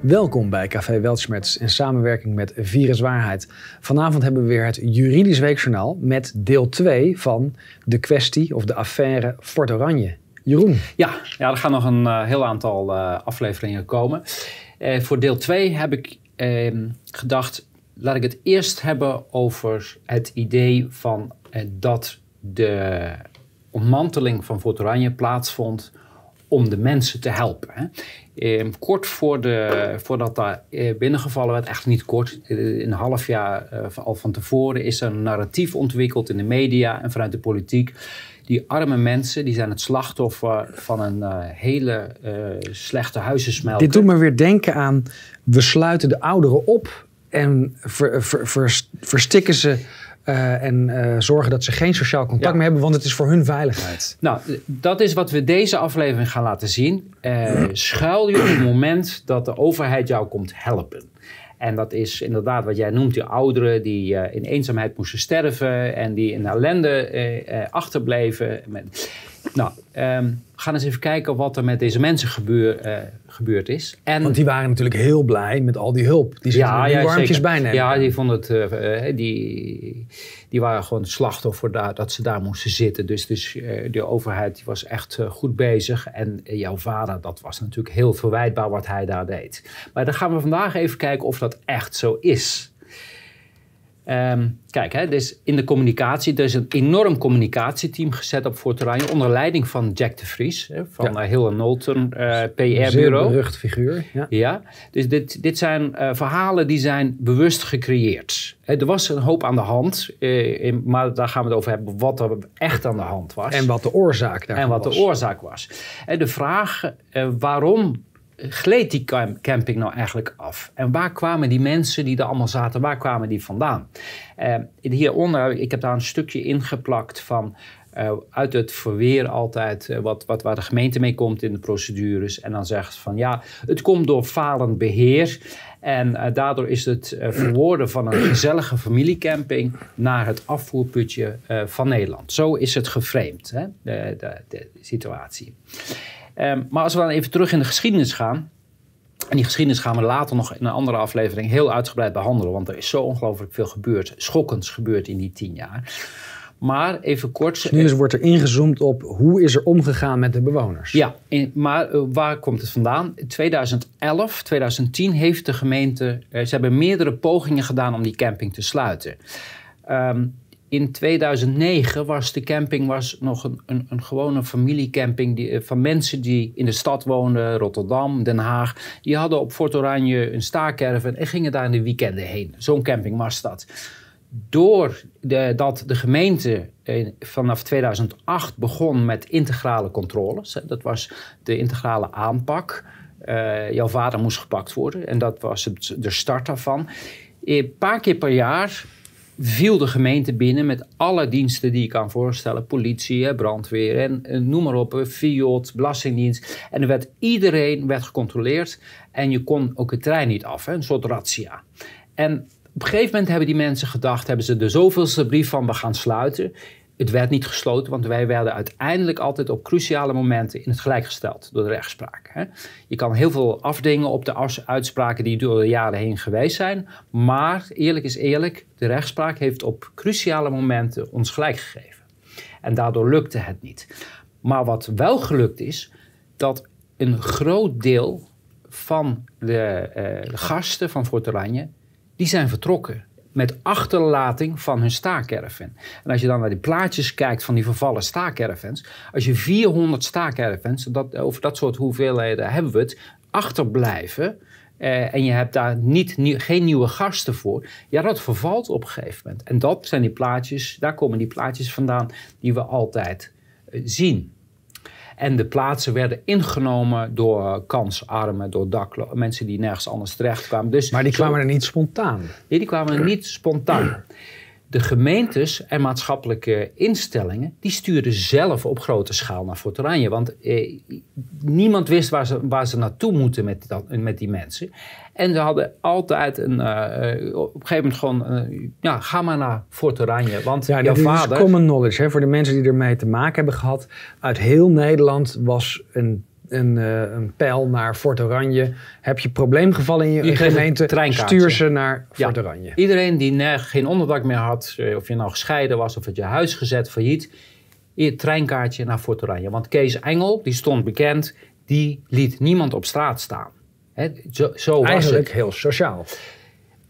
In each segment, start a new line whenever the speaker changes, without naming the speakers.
Welkom bij Café Weltschmerz in samenwerking met Viruswaarheid. Vanavond hebben we weer het Juridisch Weekjournaal met deel 2 van de kwestie of de affaire Fort Oranje. Jeroen.
Ja, ja er gaan nog een uh, heel aantal uh, afleveringen komen. Uh, voor deel 2 heb ik ehm, gedacht, laat ik het eerst hebben over het idee van dat de ontmanteling van Fort Oranje plaatsvond om de mensen te helpen. Hè. Eh, kort voor de, voordat daar eh, binnengevallen werd, echt niet kort, eh, een half jaar eh, al van tevoren, is er een narratief ontwikkeld in de media en vanuit de politiek. Die arme mensen die zijn het slachtoffer van een hele slechte huizensmelter.
Dit doet me weer denken aan, we sluiten de ouderen op en ver, ver, ver, verstikken ze uh, en uh, zorgen dat ze geen sociaal contact ja. meer hebben, want het is voor hun veiligheid.
Nou, dat is wat we deze aflevering gaan laten zien. Uh, schuil je op het moment dat de overheid jou komt helpen. En dat is inderdaad wat jij noemt, die ouderen die in eenzaamheid moesten sterven en die in ellende achterbleven. Nou, um, we gaan eens even kijken wat er met deze mensen gebeur, uh, gebeurd is.
En, Want die waren natuurlijk heel blij met al die hulp. Die ja, ja, warmpjes bijnemen.
Ja, die vonden het, uh, die, die waren gewoon slachtoffer daar, dat ze daar moesten zitten. Dus, dus uh, de overheid die was echt goed bezig. En jouw vader, dat was natuurlijk heel verwijtbaar wat hij daar deed. Maar dan gaan we vandaag even kijken of dat echt zo is. Um, kijk, hè, dus in de communicatie, er is een enorm communicatieteam gezet op Fort Oranje onder leiding van Jack de Vries hè, van ja. uh, Hill Knowlton uh, PR-bureau.
Een berucht figuur.
Ja, ja dus dit, dit zijn uh, verhalen die zijn bewust gecreëerd. Hè, er was een hoop aan de hand, in, maar daar gaan we het over hebben wat er echt aan de hand was.
En wat de oorzaak daarvan
En wat
was.
de oorzaak was. En de vraag waarom gleed die camping nou eigenlijk af? En waar kwamen die mensen die er allemaal zaten, waar kwamen die vandaan? Uh, hieronder, ik heb daar een stukje ingeplakt van uh, uit het verweer altijd uh, wat, wat, waar de gemeente mee komt in de procedures. En dan zegt van ja, het komt door falend beheer. En daardoor is het verwoorden van een gezellige familiecamping naar het afvoerputje van Nederland. Zo is het geframed, hè? De, de, de situatie. Um, maar als we dan even terug in de geschiedenis gaan. En die geschiedenis gaan we later nog in een andere aflevering heel uitgebreid behandelen. Want er is zo ongelooflijk veel gebeurd, schokkends gebeurd in die tien jaar. Maar even kort.
Dus nu is, wordt er ingezoomd op hoe is er omgegaan met de bewoners.
Ja, in, maar uh, waar komt het vandaan? In 2011, 2010 heeft de gemeente. Uh, ze hebben meerdere pogingen gedaan om die camping te sluiten. Um, in 2009 was de camping was nog een, een, een gewone familiecamping die, van mensen die in de stad woonden, Rotterdam, Den Haag. Die hadden op Fort Oranje een staakerven en gingen daar in de weekenden heen. Zo'n camping was dat. Doordat de gemeente eh, vanaf 2008 begon met integrale controles, dat was de integrale aanpak. Uh, jouw vader moest gepakt worden en dat was het, de start daarvan. Een paar keer per jaar viel de gemeente binnen met alle diensten die je kan voorstellen. Politie, brandweer en, en noem maar op, FIOD, Belastingdienst. En er werd, iedereen werd gecontroleerd en je kon ook het trein niet af, een soort razzia. En op een gegeven moment hebben die mensen gedacht, hebben ze de zoveelste brief van we gaan sluiten. Het werd niet gesloten, want wij werden uiteindelijk altijd op cruciale momenten in het gelijk gesteld door de rechtspraak. Hè. Je kan heel veel afdingen op de uitspraken die door de jaren heen geweest zijn, maar eerlijk is eerlijk, de rechtspraak heeft op cruciale momenten ons gelijk gegeven. En daardoor lukte het niet. Maar wat wel gelukt is, dat een groot deel van de, de gasten van Fort Oranje, die zijn vertrokken met achterlating van hun staakerven. En als je dan naar die plaatjes kijkt van die vervallen staakervens, als je 400 staakervens, dat, over dat soort hoeveelheden hebben we het, achterblijven, eh, en je hebt daar niet, nie, geen nieuwe gasten voor, ja, dat vervalt op een gegeven moment. En dat zijn die plaatjes, daar komen die plaatjes vandaan die we altijd eh, zien. En de plaatsen werden ingenomen door kansarmen, door daklozen, mensen die nergens anders terecht kwamen. Dus
maar die kwamen zo, er niet spontaan?
Nee, die kwamen er niet spontaan. De gemeentes en maatschappelijke instellingen, die stuurden zelf op grote schaal naar Fort Oranje. Want eh, niemand wist waar ze, waar ze naartoe moeten met, dat, met die mensen. En ze hadden altijd een, uh, op een gegeven moment gewoon, uh, ja, ga maar naar Fort Oranje. Want
ja,
jouw
dit
vader...
is common knowledge hè, voor de mensen die ermee te maken hebben gehad. Uit heel Nederland was een een, uh, een pijl naar Fort Oranje. Heb je probleemgevallen in je,
Je
gemeente,
treinkaartje.
stuur ze naar Fort
Ja.
Oranje.
Iedereen die geen onderdak meer had, eh, of je nou gescheiden was of het je huis gezet, failliet, je treinkaartje naar Fort Oranje. Want Kees Engel, die stond bekend, die liet niemand op straat staan. Zo, zo was
Eigenlijk
het.
heel sociaal.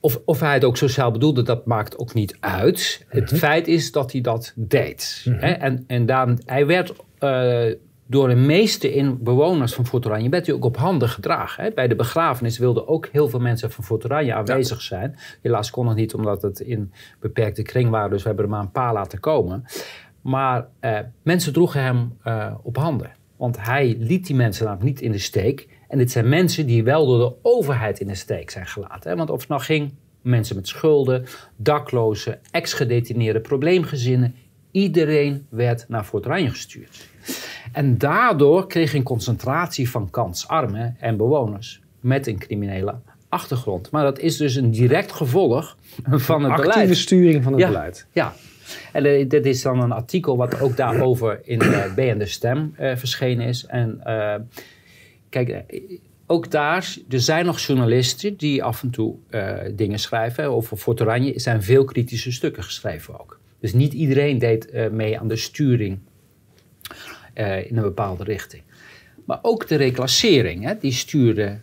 Of, of hij het ook sociaal bedoelde, dat maakt ook niet uit. Het feit is dat hij dat deed. Hè? En, en dan, hij werd eh, door de meeste in, bewoners van Fort Oranje werd hij ook op handen gedragen. Hè? Bij de begrafenis wilden ook heel veel mensen van Fort Oranje aanwezig zijn. Helaas kon het niet, omdat het in beperkte kring waren. Dus we hebben er maar een paar laten komen. Maar eh, mensen droegen hem eh, op handen. Want hij liet die mensen namelijk niet in de steek. En dit zijn mensen die wel door de overheid in de steek zijn gelaten. Hè? Want of het nou ging mensen met schulden, daklozen, ex-gedetineerden, probleemgezinnen. Iedereen werd naar Fort Oranje gestuurd. En daardoor kreeg je een concentratie van kansarmen en bewoners met een criminele achtergrond. Maar dat is dus een direct gevolg van het
Actieve
beleid.
sturing van het
Ja.
beleid.
Ja, en eh, dit is dan een artikel wat ook daarover in uh, BN De Stem eh, verschenen is. En eh, kijk, eh, ook daar, er zijn nog journalisten die af en toe eh, dingen schrijven. Over Fort Oranje zijn veel kritische stukken geschreven ook. Dus niet iedereen deed eh, mee aan de sturing in een bepaalde richting. Maar ook de reclassering, hè, die stuurde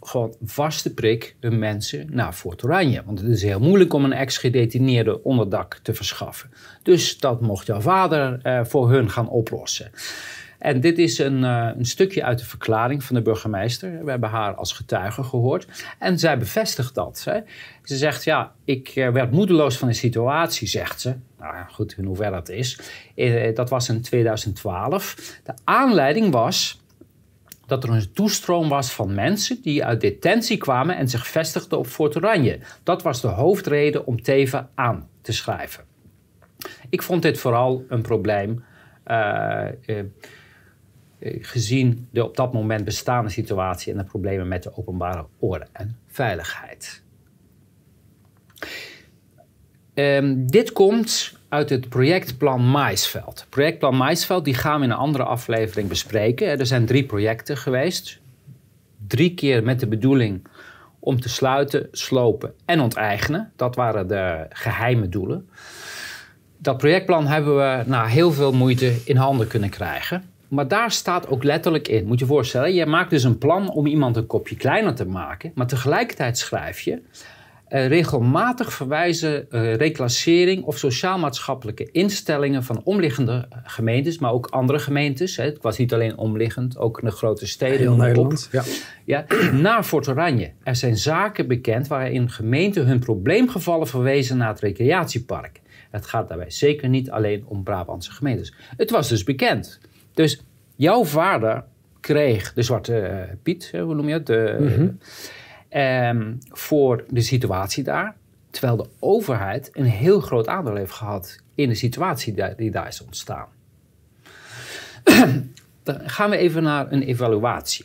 gewoon vaste prik hun mensen naar Fort Oranje. Want het is heel moeilijk om een ex-gedetineerde onderdak te verschaffen. Dus dat mocht jouw vader voor hun gaan oplossen. En dit is een, eh, een stukje uit de verklaring van de burgemeester. We hebben haar als getuige gehoord. En zij bevestigt dat. Hè. Ze zegt, ja, ik eh, werd moedeloos van de situatie, zegt ze. Nou goed, in hoeverre dat is. Eh, dat was in 2012. De aanleiding was dat er een toestroom was van mensen die uit detentie kwamen en zich vestigden op Fort Oranje. Dat was de hoofdreden om Teven aan te schrijven. Ik vond dit vooral een probleem gezien de op dat moment bestaande situatie en de problemen met de openbare orde en veiligheid. Ehm, dit komt uit het projectplan Maisveld. Projectplan Maisveld die gaan we in een andere aflevering bespreken. Er zijn drie projecten geweest. Drie keer met de bedoeling om te sluiten, slopen en onteigenen. Dat waren de geheime doelen. Dat projectplan hebben we na heel veel moeite in handen kunnen krijgen. Maar daar staat ook letterlijk in. Moet je je voorstellen, je maakt dus een plan om iemand een kopje kleiner te maken. Maar tegelijkertijd schrijf je eh, regelmatig verwijzen eh, reclassering of sociaal-maatschappelijke instellingen van omliggende gemeentes, maar ook andere gemeentes. Hè. Het was niet alleen omliggend, ook in de grote steden.
Heel. Nederland. Ja.
Ja, naar Fort Oranje. Er zijn zaken bekend waarin gemeenten hun probleemgevallen verwezen naar het recreatiepark. Het gaat daarbij zeker niet alleen om Brabantse gemeentes. Het was dus bekend. Dus jouw vader kreeg de Zwarte eh, Piet, hè, hoe noem je het? De, ehm, voor de situatie daar. Terwijl de overheid een heel groot aandeel heeft gehad in de situatie die, die daar is ontstaan. Dan gaan we even naar een evaluatie.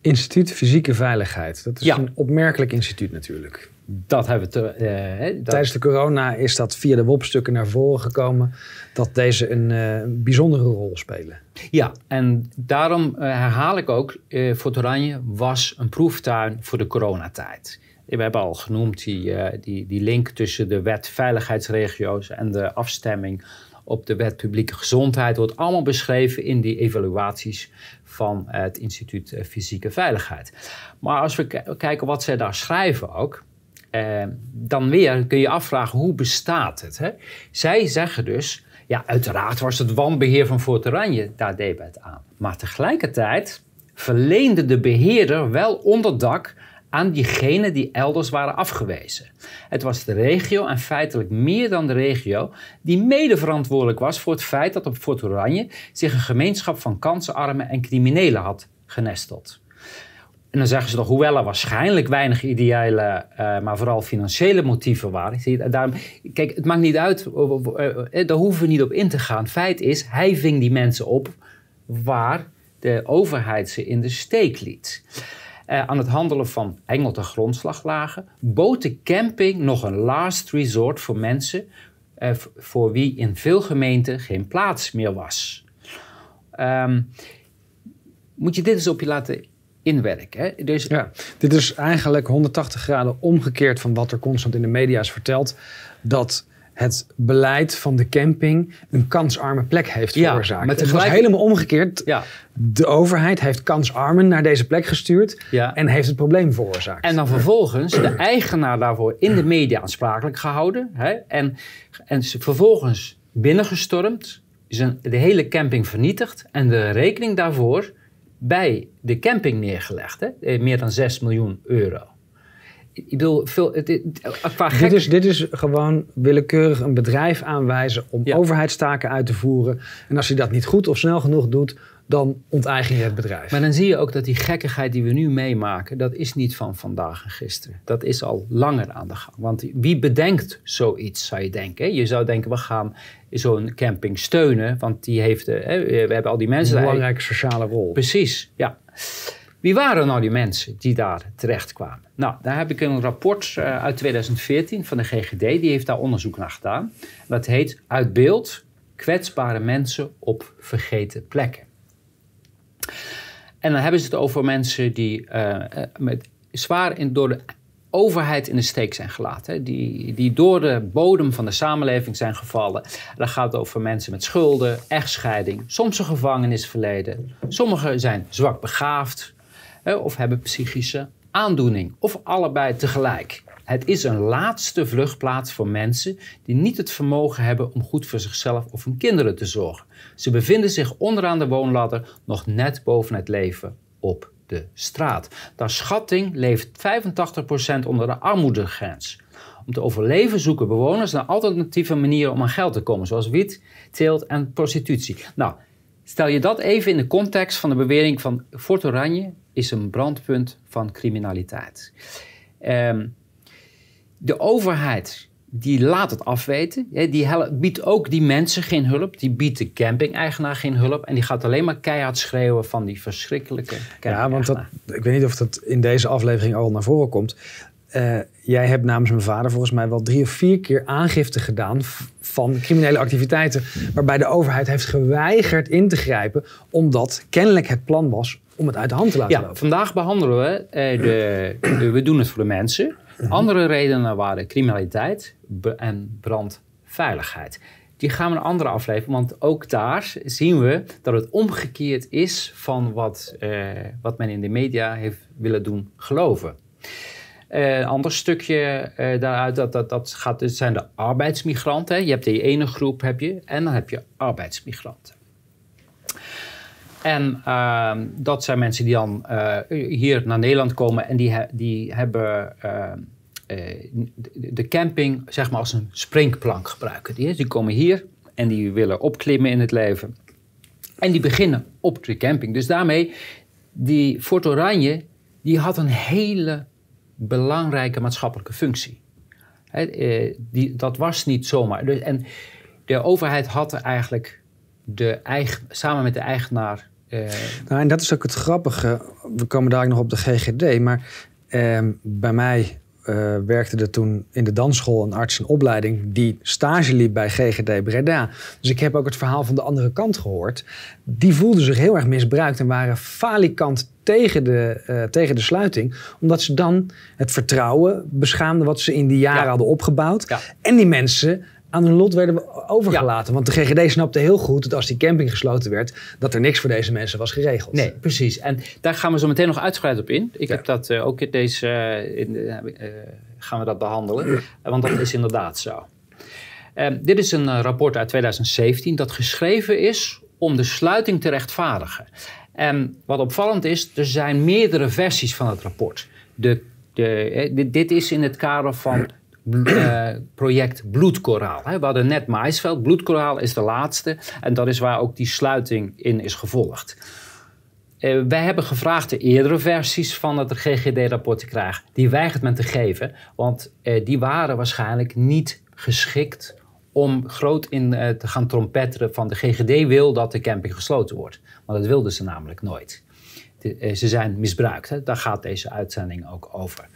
Instituut Fysieke Veiligheid. Dat is
Ja.
een opmerkelijk instituut natuurlijk.
Dat hebben we te, eh, dat-
Tijdens de corona is dat via de WOP-stukken naar voren gekomen dat deze een eh, bijzondere rol spelen.
Ja, en daarom eh, herhaal ik ook, eh Fort Oranje was een proeftuin voor de coronatijd. We hebben al genoemd die, die, die link tussen de wet veiligheidsregio's en de afstemming op de wet publieke gezondheid. wordt allemaal beschreven in die evaluaties van het instituut Fysieke Veiligheid. Maar als we ki- kijken wat zij daar schrijven ook, eh, dan weer kun je afvragen hoe bestaat het. Hè? Zij zeggen dus, ja uiteraard was het wanbeheer van Fort Oranje daar debet aan. Maar tegelijkertijd verleende de beheerder wel onderdak aan diegenen die elders waren afgewezen. Het was de regio en feitelijk meer dan de regio die mede verantwoordelijk was voor het feit dat op Fort Oranje zich een gemeenschap van kansenarmen en criminelen had genesteld. En dan zeggen ze toch, hoewel er waarschijnlijk weinig ideële, eh, maar vooral financiële motieven waren. Kijk, het maakt niet uit, eh, eh, daar hoeven we niet op in te gaan. Feit is, hij ving die mensen op waar de overheid ze in de steek liet. Aan het handelen van engel ten grondslag lagen, bood de camping nog een last resort voor mensen voor wie in veel gemeenten geen plaats meer was. Ehm, moet je dit eens op je laten Hè?
Dus, ja, dit is eigenlijk 180 graden omgekeerd van wat er constant in de media is verteld. Dat het beleid van de camping een kansarme plek heeft veroorzaakt. Het was helemaal omgekeerd. Ja. De overheid heeft kansarmen naar deze plek gestuurd ja. en heeft het probleem veroorzaakt.
En dan vervolgens de eigenaar daarvoor in de media aansprakelijk gehouden. Hè, en, en vervolgens binnengestormd, is de hele camping vernietigd en de rekening daarvoor bij de camping neergelegd. Hè, eh, meer dan 6 miljoen euro. Ik bedoel, veel, het,
dit, is, dit is gewoon willekeurig een bedrijf aanwijzen om overheidstaken uit te voeren. En als je dat niet goed of snel genoeg doet, dan onteigen je het bedrijf.
Maar dan zie je ook dat die gekkigheid die we nu meemaken, dat is niet van vandaag en gisteren. Dat is al langer aan de gang. Want wie bedenkt zoiets, zou je denken? Je zou denken, we gaan zo'n camping steunen, want die heeft, we hebben al die mensen...
Een belangrijke sociale rol.
Precies, ja. Wie waren nou die mensen die daar terecht kwamen? Nou, daar heb ik een rapport uh, uit 2014 van de GGD, die heeft daar onderzoek naar gedaan. Dat heet Uit beeld kwetsbare mensen op vergeten plekken. En dan hebben ze het over mensen die uh, met zwaar in, door de overheid in de steek zijn gelaten. Die, die door de bodem van de samenleving zijn gevallen. Dan gaat het over mensen met schulden, echtscheiding, soms een gevangenisverleden. Sommigen zijn zwak begaafd, of hebben psychische aandoening. Of allebei tegelijk. Het is een laatste vluchtplaats voor mensen die niet het vermogen hebben om goed voor zichzelf of hun kinderen te zorgen. Ze bevinden zich onderaan de woonladder nog net boven het leven op de straat. Naar schatting leeft 85% onder de armoedegrens. Om te overleven zoeken bewoners naar alternatieve manieren om aan geld te komen, zoals wiet, teelt en prostitutie. Nou, stel je dat even in de context van de bewering van Fort Oranje is een brandpunt van criminaliteit. Ehm, de overheid die laat het afweten. Die biedt ook die mensen geen hulp. Die biedt de camping-eigenaar geen hulp. En die gaat alleen maar keihard schreeuwen van die verschrikkelijke
Ja, want dat, ik weet niet of dat in deze aflevering al naar voren komt. Uh, jij hebt namens mijn vader volgens mij wel drie of vier keer aangifte gedaan van criminele activiteiten. Waarbij de overheid heeft geweigerd in te grijpen. Omdat kennelijk het plan was om het uit de hand te laten
ja,
lopen.
Vandaag behandelen we, uh, de, de, we doen het voor de mensen. Mhm. Andere redenen waren criminaliteit en brandveiligheid. Die gaan we een andere aflevering, want ook daar zien we dat het omgekeerd is van wat, uh, wat men in de media heeft willen doen geloven. Uh, een ander stukje uh, daaruit, dat, dat, dat, gaat, dat zijn de arbeidsmigranten. Je hebt die ene groep heb je, en dan heb je arbeidsmigranten. En uh, dat zijn mensen die dan uh, hier naar Nederland komen en die, die hebben uh, de camping zeg maar als een springplank gebruiken. Die, die komen hier en die willen opklimmen in het leven. En die beginnen op de camping. Dus daarmee, die Fort Oranje, die had een hele belangrijke maatschappelijke functie. He, die, dat was niet zomaar. Dus, en de overheid had eigenlijk de eigen, samen met de eigenaar
nou, en dat is ook het grappige. We komen daar nog op de GGD. Maar uh, bij mij uh, werkte er toen in de dansschool een arts in opleiding die stage liep bij GGD Breda. Dus ik heb ook het verhaal van de andere kant gehoord. Die voelden zich heel erg misbruikt en waren falikant tegen de, uh, tegen de sluiting. Omdat ze dan het vertrouwen beschaamden wat ze in die jaren hadden opgebouwd. Ja. En die mensen aan hun lot werden overgelaten. Want de GGD snapte heel goed dat als die camping gesloten werd, dat er niks voor deze mensen was geregeld.
Nee, precies. En daar gaan we zo meteen nog uitgebreid op in. Ik heb dat uh, ook in deze, uh, in, uh, gaan we dat behandelen. want dat is inderdaad zo. Ehm, dit is een rapport uit 2017 dat geschreven is om de sluiting te rechtvaardigen. En wat opvallend is, er zijn meerdere versies van het rapport. De, de, dit is in het kader van uh, project Bloedkoraal. We hadden net Maisveld. Bloedkoraal is de laatste. En dat is waar ook die sluiting in is gevolgd. Uh, wij hebben gevraagd de eerdere versies van het GGD-rapport te krijgen. Die weigert men te geven, want uh, die waren waarschijnlijk niet geschikt om groot in te gaan trompetteren van de GGD wil dat de camping gesloten wordt. Want dat wilden ze namelijk nooit. Ze zijn misbruikt. Hè? Daar gaat deze uitzending ook over.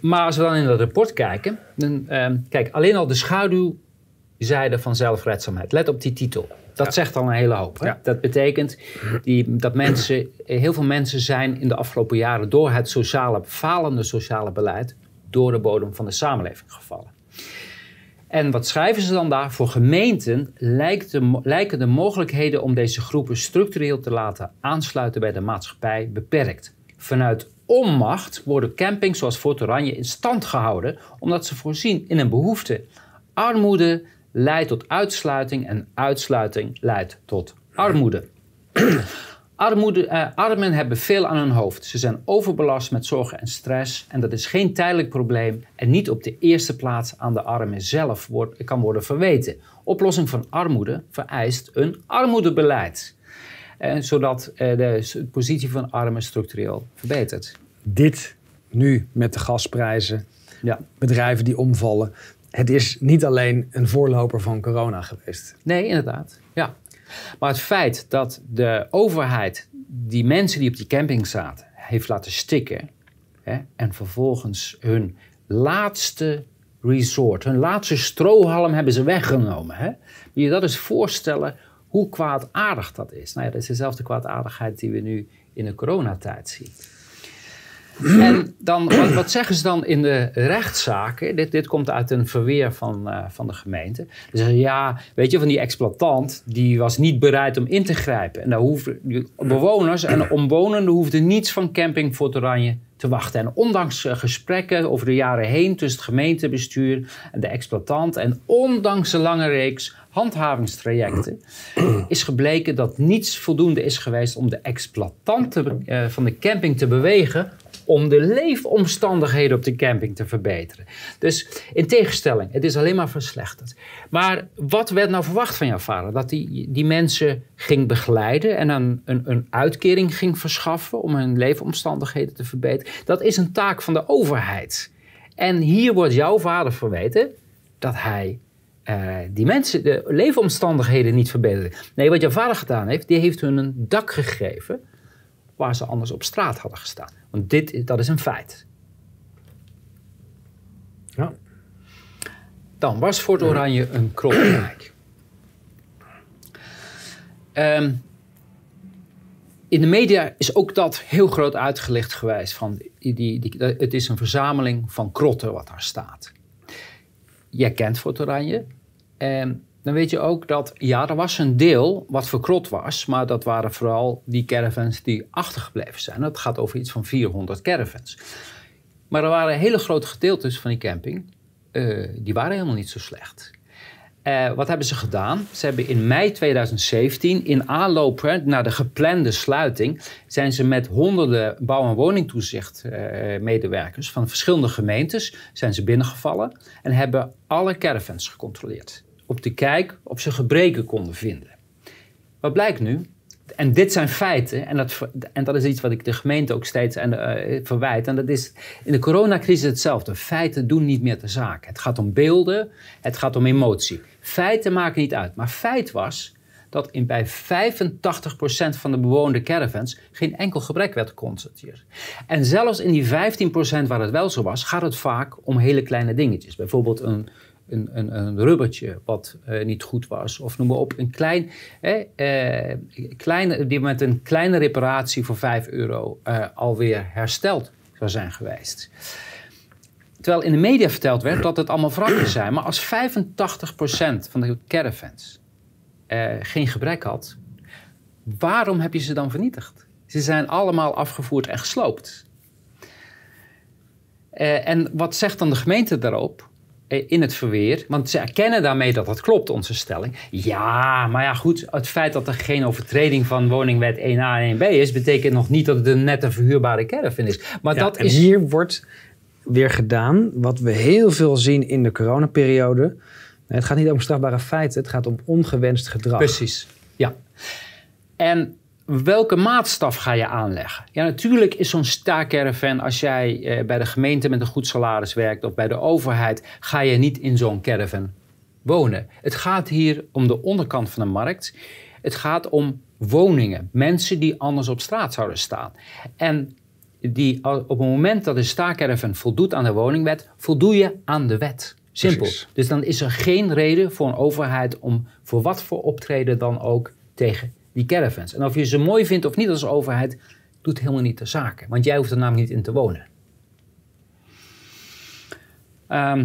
Maar als we dan in dat rapport kijken, dan, uh, kijk, alleen al de schaduwzijde van zelfredzaamheid. Let op die titel. Dat zegt al een hele hoop. Hè? Dat betekent die, dat mensen, heel veel mensen zijn in de afgelopen jaren door het sociale, falende sociale beleid door de bodem van de samenleving gevallen. En wat schrijven ze dan daar? Voor gemeenten de, lijken de mogelijkheden om deze groepen structureel te laten aansluiten bij de maatschappij beperkt. Vanuit onmacht worden campings zoals Fort Oranje in stand gehouden omdat ze voorzien in een behoefte. Armoede leidt tot uitsluiting en uitsluiting leidt tot armoede. Armoede, eh, armen hebben veel aan hun hoofd. Ze zijn overbelast met zorgen en stress. En dat is geen tijdelijk probleem. En niet op de eerste plaats aan de armen zelf wordt, kan worden verweten. Oplossing van armoede vereist een armoedebeleid. Eh, zodat eh, de positie van armen structureel verbetert.
Dit nu met de gasprijzen, ja. bedrijven die omvallen. Het is niet alleen een voorloper van corona geweest.
Nee, inderdaad. Ja. Maar het feit dat de overheid die mensen die op die camping zaten heeft laten stikken hè, en vervolgens hun laatste resort, hun laatste strohalm hebben ze weggenomen. Hè? Moet je dat eens voorstellen hoe kwaadaardig dat is? Nou ja, dat is dezelfde kwaadaardigheid die we nu in de coronatijd zien. En dan, wat, wat, zeggen ze dan in de rechtszaken? Dit, dit komt uit een verweer van, uh, van de gemeente. Ze zeggen, ja, weet je, van die exploitant... die was niet bereid om in te grijpen. En daar hoefden bewoners en omwonenden... hoefden niets van camping Fort Oranje te wachten. En ondanks uh, gesprekken over de jaren heen... tussen het gemeentebestuur en de exploitant... en ondanks een lange reeks handhavingstrajecten... is gebleken dat niets voldoende is geweest... om de exploitanten uh, van de camping te bewegen om de leefomstandigheden op de camping te verbeteren. Dus in tegenstelling, het is alleen maar verslechterd. Maar wat werd nou verwacht van jouw vader? Dat hij die mensen ging begeleiden en een, een, een uitkering ging verschaffen om hun leefomstandigheden te verbeteren. Dat is een taak van de overheid. En hier wordt jouw vader verweten dat hij uh, die mensen de leefomstandigheden niet verbeterde. Nee, wat jouw vader gedaan heeft, die heeft hun een dak gegeven waar ze anders op straat hadden gestaan. Want dit, dat is een feit. Ja. Dan was Fort Oranje een krolrijk. Um, in de media is ook dat heel groot uitgelegd geweest. Van die, die, het is een verzameling van krotten wat daar staat. Jij kent Fort Oranje. En dan weet je ook dat, ja, er was een deel wat verkrot was, maar dat waren vooral die caravans die achtergebleven zijn. Dat gaat over iets van 400 caravans. Maar er waren hele grote gedeeltes van die camping, uh, die waren helemaal niet zo slecht. Uh, wat hebben ze gedaan? Ze hebben in mei 2017, in aanloop naar de geplande sluiting, zijn ze met honderden bouw- en woningtoezicht uh, medewerkers van verschillende gemeentes zijn ze binnengevallen en hebben alle caravans gecontroleerd op de kijk of ze gebreken konden vinden. Wat blijkt nu? En dit zijn feiten, en dat, en dat is iets wat ik de gemeente ook steeds en, uh, verwijt. En dat is in de coronacrisis hetzelfde. Feiten doen niet meer de zaak. Het gaat om beelden, het gaat om emotie. Feiten maken niet uit. Maar feit was dat in bij 85% van de bewoonde caravans geen enkel gebrek werd geconstateerd. En zelfs in die 15% waar het wel zo was, gaat het vaak om hele kleine dingetjes. Bijvoorbeeld een een, een, een rubbertje wat uh, niet goed was. Of noem maar op, een klein, eh, kleine, die met een kleine reparatie voor 5 euro uh, alweer hersteld zou zijn geweest. Terwijl in de media verteld werd dat het allemaal wrakken zijn. Maar als 85% van de caravans geen gebrek had, waarom heb je ze dan vernietigd? Ze zijn allemaal afgevoerd en gesloopt. en wat zegt dan de gemeente daarop? Eh, in het verweer. Want ze erkennen daarmee dat dat klopt, onze stelling. Ja, maar ja, goed. Het feit dat er geen overtreding van woningwet 1a en 1b is, betekent nog niet dat het een nette verhuurbare caravan is. Maar dat is.
Hier wordt weer gedaan wat we heel veel zien in de coronaperiode. Het gaat niet om strafbare feiten, het gaat om ongewenst gedrag.
Precies, ja. En welke maatstaf ga je aanleggen? Ja, natuurlijk is zo'n staakerven, als jij eh, bij de gemeente met een goed salaris werkt of bij de overheid, ga je niet in zo'n caravan wonen. Het gaat hier om de onderkant van de markt. Het gaat om woningen, mensen die anders op straat zouden staan. En die, op het moment dat de staakerven voldoet aan de woningwet, voldoe je aan de wet. Simpel.
Precies.
Dus dan is er geen reden voor een overheid om voor wat voor optreden dan ook tegen die caravans. En of je ze mooi vindt of niet als overheid, doet helemaal niet de zaken. Want jij hoeft er namelijk niet in te wonen. Ehm,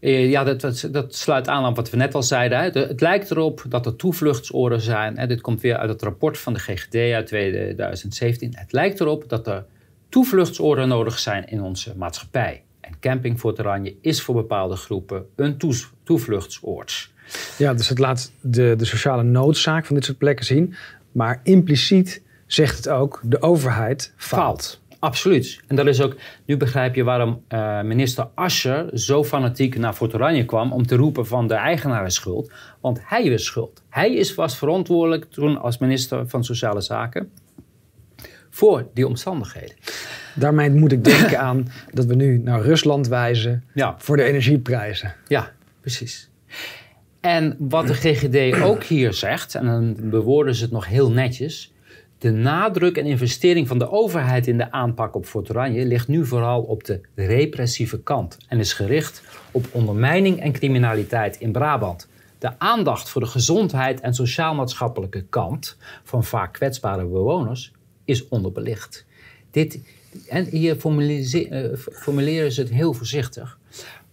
eh, ja, dat, dat, sluit aan op wat we net al zeiden. Het lijkt erop dat er toevluchtsoorden zijn. Hè. Dit komt weer uit het rapport van de GGD uit 2017. Het lijkt erop dat er toevluchtsoorden nodig zijn in onze maatschappij. En camping voor Oranje is voor bepaalde groepen een toevluchtsoord.
Ja, dus het laat de, de sociale noodzaak van dit soort plekken zien. Maar impliciet zegt het ook, de overheid faalt.
Faalt. Absoluut. En dat is ook, nu begrijp je waarom eh, minister Ascher zo fanatiek naar Fort Oranje kwam om te roepen van de eigenaar is schuld. Want hij is schuld. Hij is was verantwoordelijk toen als minister van Sociale Zaken voor die omstandigheden.
Daarmee moet ik denken aan dat we nu naar Rusland wijzen
Ja,
voor de energieprijzen.
ja precies. En wat de GGD ook hier zegt, en dan bewoorden ze het nog heel netjes. De nadruk en investering van de overheid in de aanpak op Fort Oranje ligt nu vooral op de repressieve kant en is gericht op ondermijning en criminaliteit in Brabant. De aandacht voor de gezondheid en sociaal-maatschappelijke kant van vaak kwetsbare bewoners is onderbelicht. Dit, en hier eh, formuleren ze het heel voorzichtig.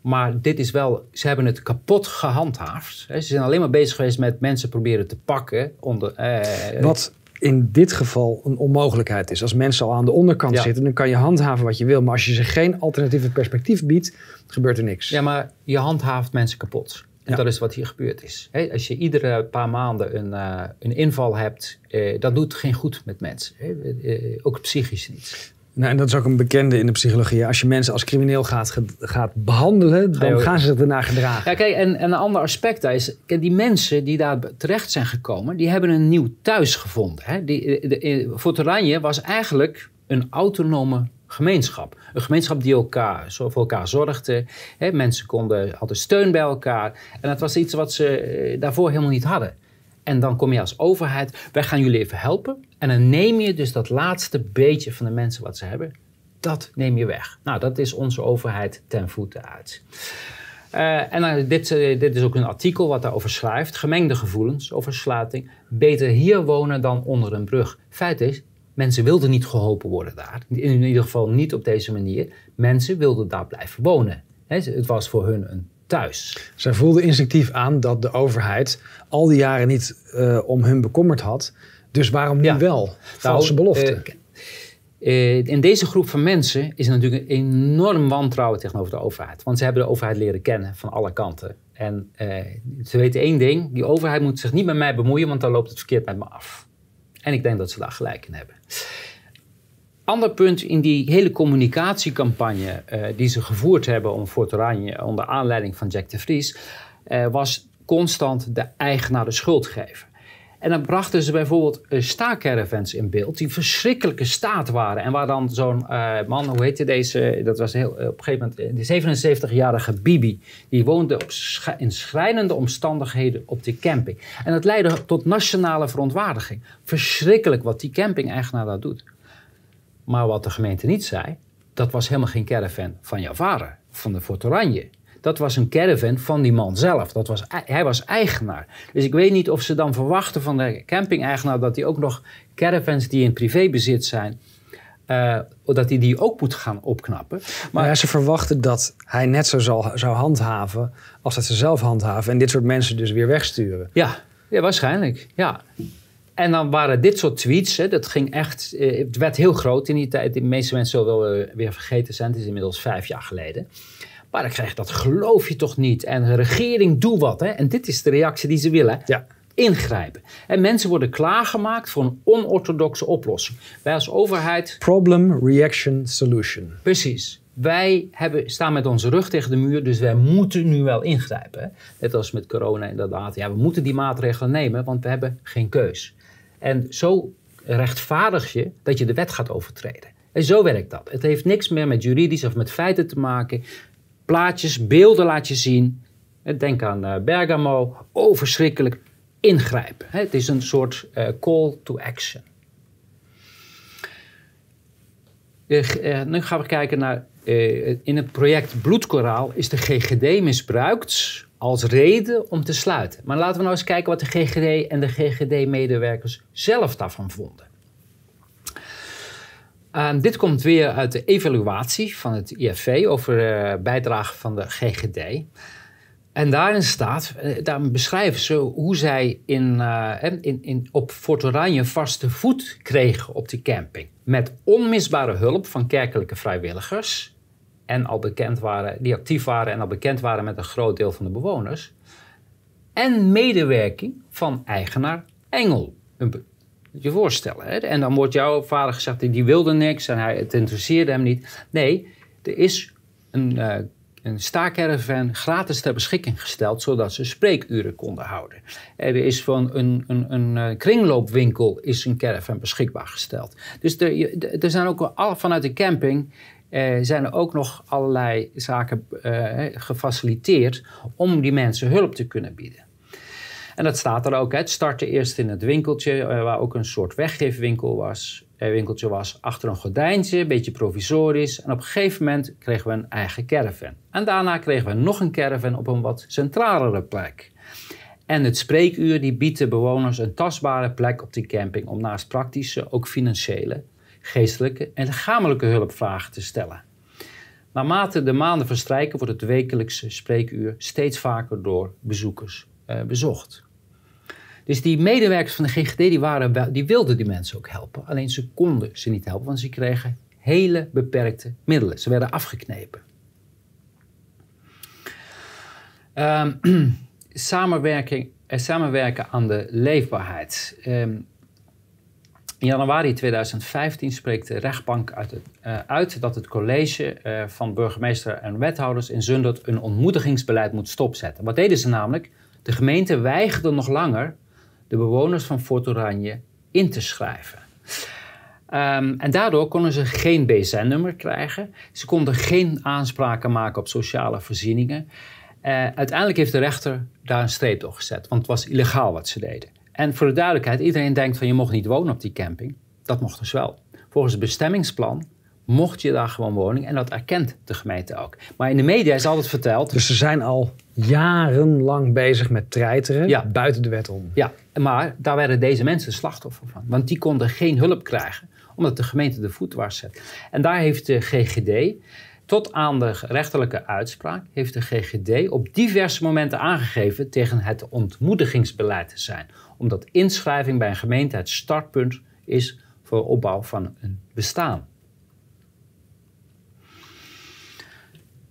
Maar dit is wel, ze hebben het kapot gehandhaafd. Ze zijn alleen maar bezig geweest met mensen proberen te pakken. Onder, eh,
Wat in dit geval een onmogelijkheid is. Als mensen al aan de onderkant
Ja.
zitten, dan kan je handhaven wat je wil. Maar als je ze geen alternatieve perspectief biedt, gebeurt er niks.
Ja, maar je handhaaft mensen kapot. En
Ja.
dat is wat hier gebeurd is. Als je iedere paar maanden een, eh, een inval hebt, eh, dat doet geen goed met mensen. Eh, ook psychisch niet.
Nou, en dat is ook een bekende in de psychologie. Als je mensen als crimineel gaat, gaat behandelen, dan gaan ze zich daarna gedragen.
Ja, kijk, en, en een ander aspect daar is, die mensen die daar terecht zijn gekomen, die hebben een nieuw thuis gevonden. Hè. Die, de, de, Fort Oranje was eigenlijk een autonome gemeenschap. Een gemeenschap die elkaar, voor elkaar zorgde. Hè. Mensen konden, hadden steun bij elkaar. En dat was iets wat ze eh, daarvoor helemaal niet hadden. En dan kom je als overheid, wij gaan jullie even helpen. En dan neem je dus dat laatste beetje van de mensen wat ze hebben, dat neem je weg. Nou, dat is onze overheid ten voeten uit. Eh, en dan, dit, eh, dit is ook een artikel wat daarover schrijft. Gemengde gevoelens over sluiting. Beter hier wonen dan onder een brug. Feit is, mensen wilden niet geholpen worden daar. In ieder geval niet op deze manier. Mensen wilden daar blijven wonen. Het was voor hun een thuis.
Zij voelden instinctief aan dat de overheid al die jaren niet eh, om hun bekommerd had. Dus waarom nu
Ja.
wel? Valse
Nou,
beloften.
eh, eh, in deze groep van mensen is er natuurlijk een enorm wantrouwen tegenover de overheid. Want ze hebben de overheid leren kennen van alle kanten. En ze weten één ding: die overheid moet zich niet met mij bemoeien, want dan loopt het verkeerd met me af. En ik denk dat ze daar gelijk in hebben. Ander punt in die hele communicatiecampagne eh, die ze gevoerd hebben om Fort Oranje onder aanleiding van Jack de Vries, eh, was constant de eigenaar de schuld geven. En dan brachten ze bijvoorbeeld staakcaravans in beeld die verschrikkelijke staat waren. En waar dan zo'n man, hoe heette deze, dat was heel, op een gegeven moment, de 77-jarige Bibi, die woonde in schrijnende omstandigheden op die camping. En dat leidde tot nationale verontwaardiging. Verschrikkelijk wat die camping-eigenaar daar doet. Maar wat de gemeente niet zei, dat was helemaal geen caravan van jouw vader, van de Fort Oranje. Dat was een caravan van die man zelf. Dat was, hij was eigenaar. Dus ik weet niet of ze dan verwachten van de camping-eigenaar dat hij ook nog caravans die in privébezit zijn, eh, dat hij die ook moet gaan opknappen.
Maar
Maar
ja, ze verwachten dat hij net zo zal, zou handhaven als dat ze zelf handhaven. En dit soort mensen dus weer wegsturen.
Ja, ja waarschijnlijk. Ja. En dan waren dit soort tweets, hè, dat ging echt, eh, het werd heel groot in die tijd. De meeste mensen zullen wel eh, weer vergeten zijn, het is inmiddels vijf jaar geleden. Maar dan krijg je dat geloof je toch niet. En de regering, doe wat. Hè. En dit is de reactie die ze willen.
Ja.
Ingrijpen. En mensen worden klaargemaakt voor een onorthodoxe oplossing. Wij als overheid
Problem, reaction, solution.
Precies. Wij hebben, staan met onze rug tegen de muur, dus wij moeten nu wel ingrijpen. Net als met corona inderdaad. Ja, we moeten die maatregelen nemen, want we hebben geen keus. En zo rechtvaardig je dat je de wet gaat overtreden. En zo werkt dat. Het heeft niks meer met juridisch of met feiten te maken. Plaatjes, beelden laat je zien. Denk aan eh, Bergamo. Oh, verschrikkelijk. Ingrijpen. Het is een soort eh, call to action. Eh, nu gaan we kijken naar in het project Bloedkoraal is de GGD misbruikt als reden om te sluiten. Maar laten we nou eens kijken wat de GGD en de GGD-medewerkers zelf daarvan vonden. Ehm, dit komt weer uit de evaluatie van het IFV over de bijdrage van de GGD. En daarin staat, eh, daar beschrijven ze hoe zij in, in, in, op Fort Oranje vaste voet kregen op die camping. Met onmisbare hulp van kerkelijke vrijwilligers. En al bekend waren, die actief waren en al bekend waren met een groot deel van de bewoners. En medewerking van eigenaar Engel. Moet je voorstellen. Hè? En dan wordt jouw vader gezegd, die wilde niks en hij, het interesseerde hem niet. Nee, er is een uh, een staakerven gratis ter beschikking gesteld, zodat ze spreekuren konden houden. Er is van een, een, een eh, kringloopwinkel is een caravan beschikbaar gesteld. Dus er, er zijn ook al, vanuit de camping eh, zijn er ook nog allerlei zaken eh, gefaciliteerd om die mensen hulp te kunnen bieden. En dat staat er ook. Het startte eerst in het winkeltje, eh, waar ook een soort weggeefwinkel was winkeltje was achter een gordijntje, een beetje provisorisch. En op een gegeven moment kregen we een eigen caravan. En daarna kregen we nog een caravan op een wat centralere plek. En het spreekuur die biedt de bewoners een tastbare plek op die camping om naast praktische ook financiële, geestelijke en lichamelijke hulpvragen te stellen. Naarmate de maanden verstrijken wordt het wekelijkse spreekuur steeds vaker door bezoekers eh, bezocht. Dus die medewerkers van de GGD die, waren, die wilden die mensen ook helpen. Alleen ze konden ze niet helpen, want ze kregen hele beperkte middelen. Ze werden afgeknepen. Um, samenwerking, eh, samenwerken aan de leefbaarheid. Um, in januari 2015 spreekt de rechtbank uit, het, uh, uit dat het college uh, van burgemeester en wethouders in Zundert een ontmoedigingsbeleid moet stopzetten. Wat deden ze namelijk? De gemeente weigerde nog langer de bewoners van Fort Oranje in te schrijven. Um, en daardoor konden ze geen BSN-nummer krijgen. Ze konden geen aanspraken maken op sociale voorzieningen. Uh, uiteindelijk heeft de rechter daar een streep door gezet, want het was illegaal wat ze deden. En voor de duidelijkheid, iedereen denkt van je mocht niet wonen op die camping. Dat mocht dus wel. Volgens het bestemmingsplan mocht je daar gewoon wonen en dat erkent de gemeente ook. Maar in de media is altijd verteld...
Dus ze zijn al jarenlang bezig met treiteren buiten de wet om.
Ja, maar daar werden deze mensen slachtoffer van. Want die konden geen hulp krijgen, omdat de gemeente de voet was zet. En daar heeft de GGD, tot aan de rechterlijke uitspraak, heeft de GGD op diverse momenten aangegeven tegen het ontmoedigingsbeleid te zijn. Omdat inschrijving bij een gemeente het startpunt is voor opbouw van een bestaan.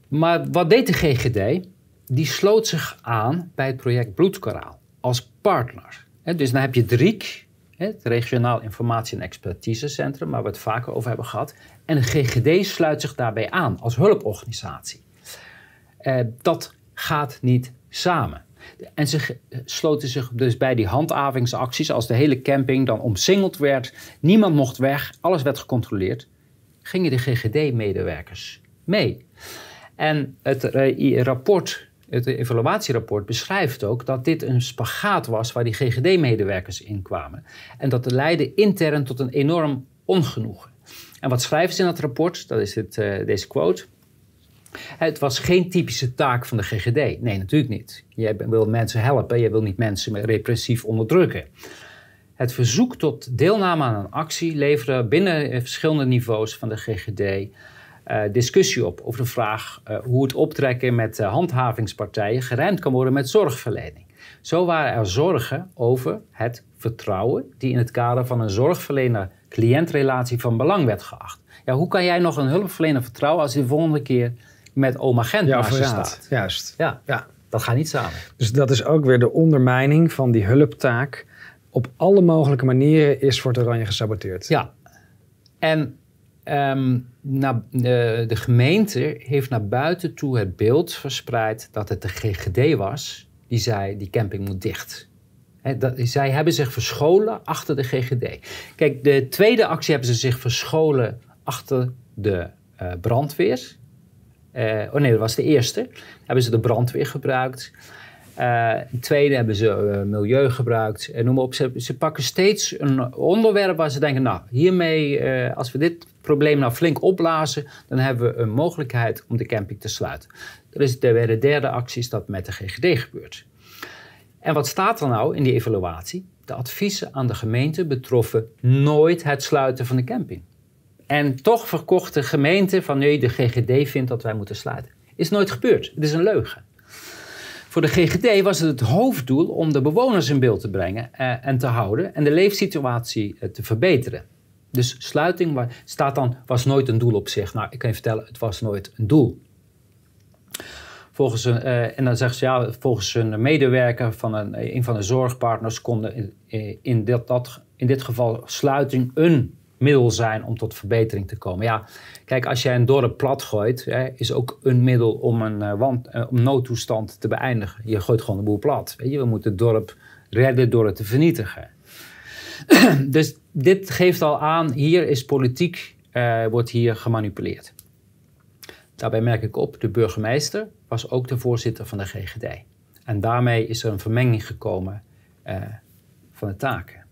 Maar wat deed de GGD? Die sloot zich aan bij het project Bloedkoraal als partner. Dus dan heb je DRIEK, het Regionaal Informatie- en Expertisecentrum, waar we het vaker over hebben gehad. En de GGD sluit zich daarbij aan als hulporganisatie. Eh, dat gaat niet samen. En ze sloten zich dus bij die handhavingsacties, als de hele camping dan omsingeld werd, niemand mocht weg, alles werd gecontroleerd, gingen de GGD-medewerkers mee. En het rapport, het evaluatierapport beschrijft ook dat dit een spagaat was waar die GGD-medewerkers in kwamen. En dat leidde intern tot een enorm ongenoegen. En wat schrijven ze in dat rapport? Dat is het, uh, deze quote. Het was geen typische taak van de GGD. Nee, natuurlijk niet. Je wil mensen helpen, je wil niet mensen repressief onderdrukken. Het verzoek tot deelname aan een actie leverde binnen verschillende niveaus van de GGD uh, discussie op over de vraag hoe het optrekken met handhavingspartijen geruimd kan worden met zorgverlening. Zo waren er zorgen over het vertrouwen die in het kader van een zorgverlener-cliëntrelatie van belang werd geacht. Ja, hoe kan jij nog een hulpverlener vertrouwen als hij de volgende keer met oma Gent ja, staat?
Juist.
Ja, ja, dat gaat niet samen.
Dus dat is ook weer de ondermijning van die hulptaak. Op alle mogelijke manieren is Fort Oranje gesaboteerd.
Ja. En Um, de, de, gemeente heeft naar buiten toe het beeld verspreid dat het de GGD was die zei die camping moet dicht. Zij hebben zich verscholen achter de GGD. Kijk, de tweede actie hebben ze zich verscholen achter de uh, brandweer. Uh, oh nee, dat was de eerste. Hebben ze de brandweer gebruikt. Uh, tweede hebben ze milieu gebruikt. En noem maar op. Ze, ze, pakken steeds een onderwerp waar ze denken: Nou, hiermee, als we dit probleem nou flink opblazen, dan hebben we een mogelijkheid om de camping te sluiten. Is de, de derde actie is dat met de GGD gebeurt. En wat staat er nou in die evaluatie? De adviezen aan de gemeente betroffen nooit het sluiten van de camping. En toch verkocht de gemeente van nee, de GGD vindt dat wij moeten sluiten. Is nooit gebeurd. Het is een leugen. Voor de GGD was het het hoofddoel om de bewoners in beeld te brengen eh, en te houden en de leefsituatie eh, te verbeteren. Dus sluiting staat dan, was nooit een doel op zich. Nou, ik kan je vertellen, het was nooit een doel. Volgens een, uh, en dan zegt ze ja, volgens een medewerker van een, een van de zorgpartners konden in, in, dit, dat, in dit geval sluiting een middel zijn om tot verbetering te komen. Ja, kijk, als jij een dorp plat gooit, hè, is ook een middel om een wand, uh, noodtoestand te beëindigen. Je gooit gewoon de boel plat. Weet je? We moeten het dorp redden door het te vernietigen. dus dit geeft al aan, hier is politiek, wordt hier gemanipuleerd. Daarbij merk ik op, de burgemeester was ook de voorzitter van de GGD. En daarmee is er een vermenging gekomen van de taken.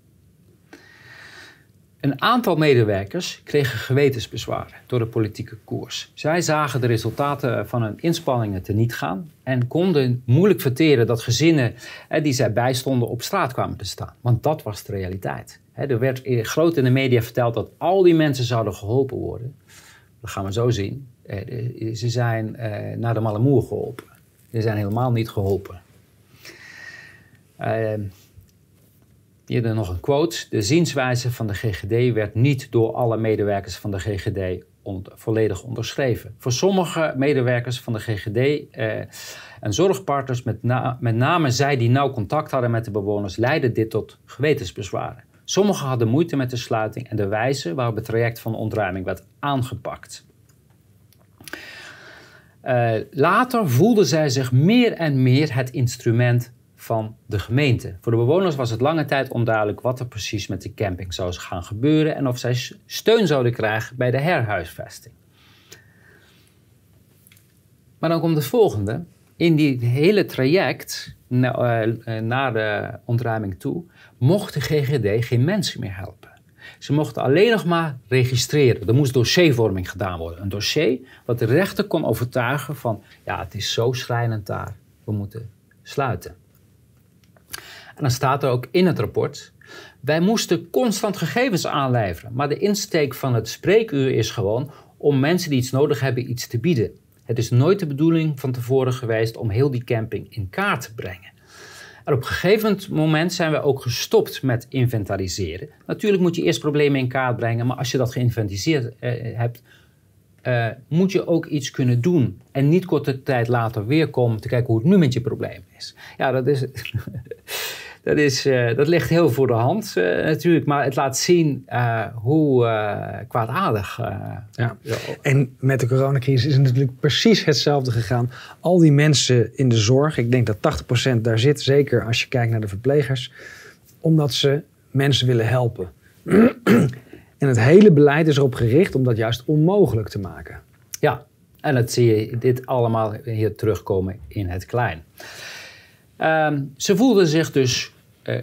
Een aantal medewerkers kregen gewetensbezwaren door de politieke koers. Zij zagen de resultaten van hun inspanningen teniet gaan en konden moeilijk verteren dat gezinnen die zij bijstonden op straat kwamen te staan. Want dat was de realiteit. Er werd groot in de media verteld dat al die mensen zouden geholpen worden. Dat gaan we zo zien. Eh, ze zijn eh, naar de Malamoer geholpen. Ze zijn helemaal niet geholpen. Uh, Hier nog een quote. De zienswijze van de GGD werd niet door alle medewerkers van de GGD volledig onderschreven. Voor sommige medewerkers van de GGD eh, en zorgpartners, met, met name zij die nauw contact hadden met de bewoners, leidde dit tot gewetensbezwaren. Sommigen hadden moeite met de sluiting en de wijze waarop het traject van ontruiming werd aangepakt. Uh, later voelden zij zich meer en meer het instrument van de gemeente. Voor de bewoners was het lange tijd onduidelijk wat er precies met de camping zou gaan gebeuren en of zij steun zouden krijgen bij de herhuisvesting. Maar dan komt het volgende. In die hele traject naar eh, de ontruiming toe mocht de GGD geen mensen meer helpen. Ze mochten alleen nog maar registreren. Er moest dossiervorming gedaan worden. Een dossier wat de rechter kon overtuigen van... ja, het is zo schrijnend daar, we moeten sluiten. En dan staat er ook in het rapport: wij moesten constant gegevens aanleveren, maar de insteek van het spreekuur is gewoon om mensen die iets nodig hebben iets te bieden. Het is nooit de bedoeling van tevoren geweest om heel die camping in kaart te brengen. Op een gegeven moment zijn we ook gestopt met inventariseren. Natuurlijk moet je eerst problemen in kaart brengen, maar als je dat geïnventariseerd eh, hebt, uh, moet je ook iets kunnen doen. En niet korte tijd later weer komen te kijken hoe het nu met je probleem is. Ja, dat is. dat, is, uh, dat ligt heel voor de hand uh, natuurlijk, maar het laat zien hoe kwaadaardig.
ja. En met de coronacrisis is het natuurlijk precies hetzelfde gegaan. Al die mensen in de zorg, ik denk dat 80% daar zit, zeker als je kijkt naar de verplegers, omdat ze mensen willen helpen. En het hele beleid is erop gericht om dat juist onmogelijk te maken.
Ja, en dat zie je dit allemaal hier terugkomen in het klein. Uh, ze voelden zich dus uh,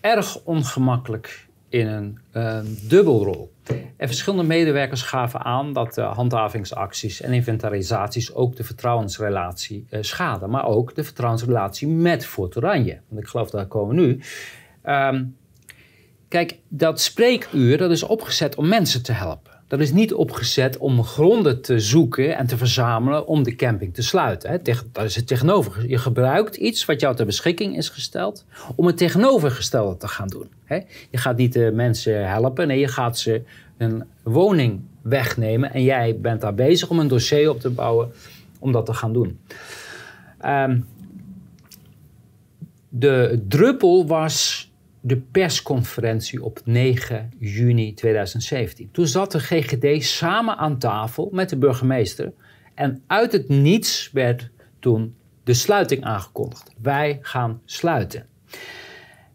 erg ongemakkelijk in een uh, dubbelrol. En verschillende medewerkers gaven aan dat de handhavingsacties en inventarisaties ook de vertrouwensrelatie uh, schaden, maar ook de vertrouwensrelatie met Fort Oranje. Want ik geloof dat komen nu. Ehm, Kijk, dat spreekuur dat is opgezet om mensen te helpen. Dat is niet opgezet om gronden te zoeken en te verzamelen om de camping te sluiten. Dat is het tegenover. Je gebruikt iets wat jou ter beschikking is gesteld om het tegenovergestelde te gaan doen. Je gaat niet de mensen helpen, nee, je gaat ze een woning wegnemen en jij bent daar bezig om een dossier op te bouwen om dat te gaan doen. Um, de druppel was de persconferentie op 9 juni 2017. Toen zat de GGD samen aan tafel met de burgemeester en uit het niets werd toen de sluiting aangekondigd. Wij gaan sluiten.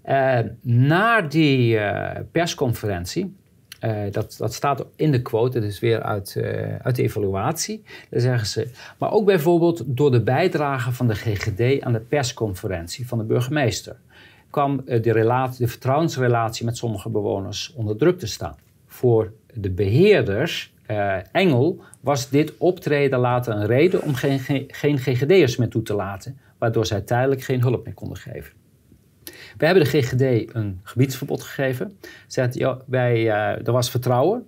Uh, na die uh, persconferentie uh, dat, dat staat in de quote, dat is weer uit, uit de evaluatie. Daar zeggen ze, maar ook bijvoorbeeld door de bijdrage van de GGD aan de persconferentie van de burgemeester kwam de, relatie, de vertrouwensrelatie met sommige bewoners onder druk te staan. Voor de beheerders, uh, Engel, was dit optreden later een reden om geen, geen, GGD'ers meer toe te laten, waardoor zij tijdelijk geen hulp meer konden geven. We hebben de GGD een gebiedsverbod gegeven. Zegt, ja, wij, uh, er was vertrouwen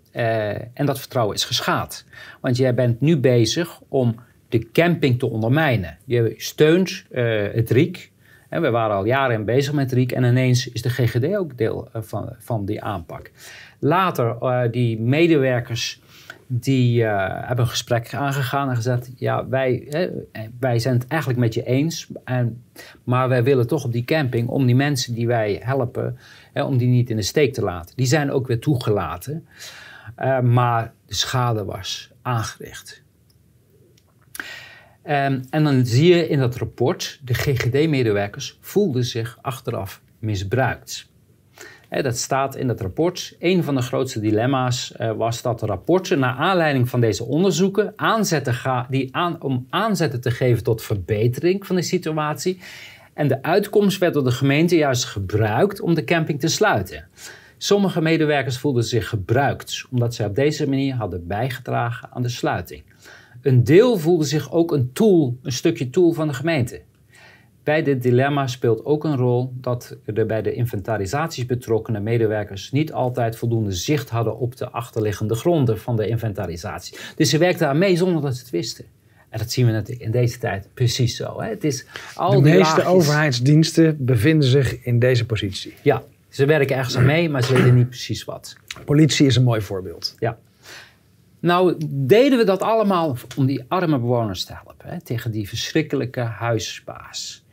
en dat vertrouwen is geschaad. Want jij bent nu bezig om de camping te ondermijnen. Je steunt het RIEK. We waren al jaren bezig met RIEK en ineens is de GGD ook deel van, van die aanpak. Later, die medewerkers die uh, hebben een gesprek aangegaan en gezegd: Ja, wij, wij zijn het eigenlijk met je eens, en, maar wij willen toch op die camping om die mensen die wij helpen, om die niet in de steek te laten. Die zijn ook weer toegelaten, maar de schade was aangericht. Um, en dan zie je in dat rapport, de GGD-medewerkers voelden zich achteraf misbruikt dat staat in het rapport. Een van de grootste dilemma's uh, was dat de rapporten, naar aanleiding van deze onderzoeken, aanzetten ga, die aan, om aanzetten te geven tot verbetering van de situatie. En de uitkomst werd door de gemeente juist gebruikt om de camping te sluiten. Sommige medewerkers voelden zich gebruikt, omdat zij op deze manier hadden bijgedragen aan de sluiting. Een deel voelde zich ook een tool, een stukje tool van de gemeente. Bij dit dilemma speelt ook een rol dat er bij de inventarisaties betrokkenen medewerkers niet altijd voldoende zicht hadden op de achterliggende gronden van de inventarisatie. Dus ze werkten aan mee zonder dat ze het wisten. En dat zien we natuurlijk in deze tijd precies zo. Hè? Het is al
de meeste overheidsdiensten bevinden zich in deze positie.
Ja, ze werken ergens aan mee, maar ze weten niet precies wat.
Politie is een mooi voorbeeld.
Ja. Nou, deden we dat allemaal om die arme bewoners te helpen hè? tegen die verschrikkelijke huisbaas.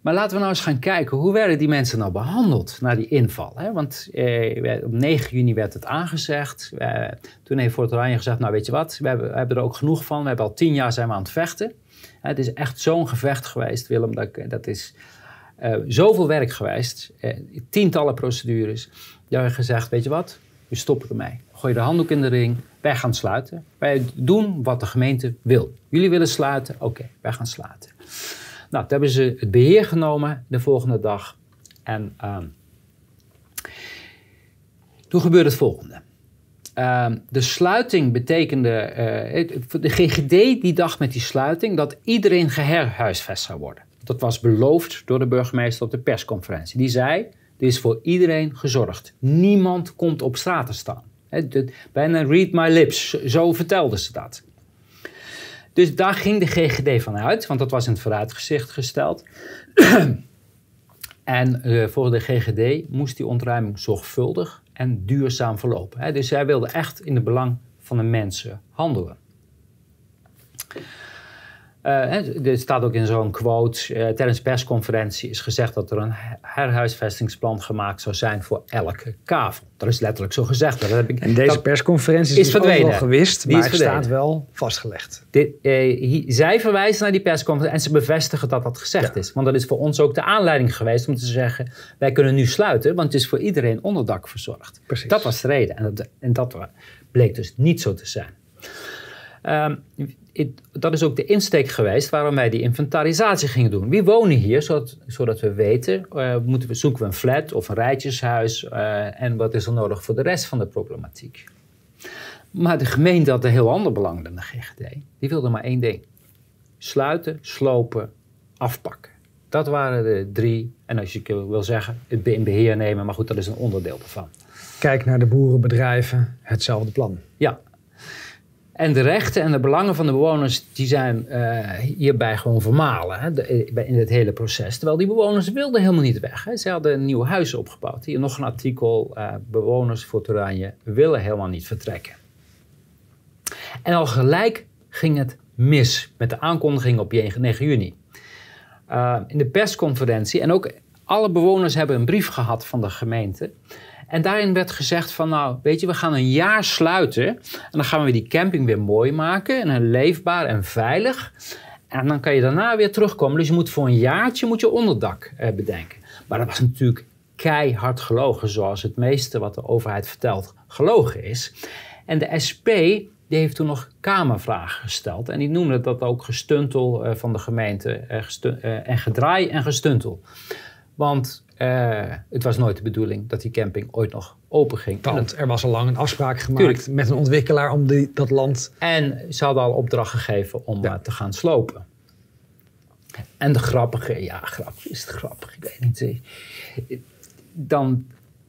Maar laten we nou eens gaan kijken, hoe werden die mensen nou behandeld na die inval? Hè? Want eh, op 9 juni werd het aangezegd. Eh, toen heeft Fort Oranje gezegd, nou weet je wat, we hebben, we hebben, er ook genoeg van. We hebben al tien jaar zijn we aan het vechten. het is echt zo'n gevecht geweest, Willem. Dat, dat is uh, zoveel werk geweest. Eh, tientallen procedures. Die hebben gezegd, weet je wat, we stoppen ermee. Gooi de handdoek in de ring. Wij gaan sluiten. Wij doen wat de gemeente wil. Jullie willen sluiten? Oké, wij gaan sluiten. Nou, toen hebben ze het beheer genomen de volgende dag. En uh, toen gebeurde het volgende. Uh, de sluiting betekende, uh, de GGD die dacht met die sluiting dat iedereen geherhuisvest zou worden. Dat was beloofd door de burgemeester op de persconferentie. Die zei, er is voor iedereen gezorgd. Niemand komt op straat te staan. Bijna read my lips, zo vertelden ze dat. Dus daar ging de GGD van uit, want dat was in het vooruitgezicht gesteld. en uh, voor de GGD moest die ontruiming zorgvuldig en duurzaam verlopen. Dus zij wilde echt in het belang van de mensen handelen. Uh, er staat ook in zo'n quote, uh, tijdens de persconferentie is gezegd dat er een herhuisvestingsplan gemaakt zou zijn voor elke kavel. Dat is letterlijk zo gezegd. Dat heb ik,
en deze persconferentie is, is verdwenen. gewist, maar het staat wel vastgelegd.
Dit, uh, zij verwijzen naar die persconferentie en ze bevestigen dat dat gezegd is. Want dat is voor ons ook de aanleiding geweest om te zeggen, wij kunnen nu sluiten, want het is voor iedereen onderdak verzorgd. Precies. Dat was de reden en dat, en dat bleek dus niet zo te zijn. Um, dat is ook de insteek geweest waarom wij die inventarisatie gingen doen. Wie wonen hier, zodat, zodat we weten, uh, moeten we, zoeken we een flat of een rijtjeshuis uh, en wat is er nodig voor de rest van de problematiek. Maar de gemeente had een heel ander belang dan de GGD. Die wilde maar één ding. Sluiten, slopen, afpakken. Dat waren de drie, en als je wil zeggen, het in beheer nemen, maar goed, dat is een onderdeel ervan.
Kijk naar de boerenbedrijven, hetzelfde plan.
Ja, en de rechten en de belangen van de bewoners die zijn uh, hierbij gewoon vermalen hè, in het hele proces. Terwijl die bewoners wilden helemaal niet weg. Hè. Ze hadden nieuwe huizen opgebouwd. Hier nog een artikel, uh, bewoners voor Toranje willen helemaal niet vertrekken. En al gelijk ging het mis met de aankondiging op 9 juni. In de persconferentie en ook alle bewoners hebben een brief gehad van de gemeente. En daarin werd gezegd van nou, weet je, we gaan een jaar sluiten. En dan gaan we die camping weer mooi maken. En leefbaar en veilig. En dan kan je daarna weer terugkomen. Dus je moet voor een jaartje moet je onderdak eh, bedenken. Maar dat was natuurlijk keihard gelogen, zoals het meeste wat de overheid vertelt gelogen is. En de SP die heeft toen nog kamervragen gesteld. En die noemde dat ook gestuntel uh, van de gemeente. Uh, en gedraai en gestuntel. Want het was nooit de bedoeling dat die camping ooit nog open ging.
Want er was al lang een afspraak gemaakt met een ontwikkelaar om die, dat land...
En ze hadden al opdracht gegeven om ja. te gaan slopen. En de grappige, ja, grappig is het grappig, ik weet niet. Dan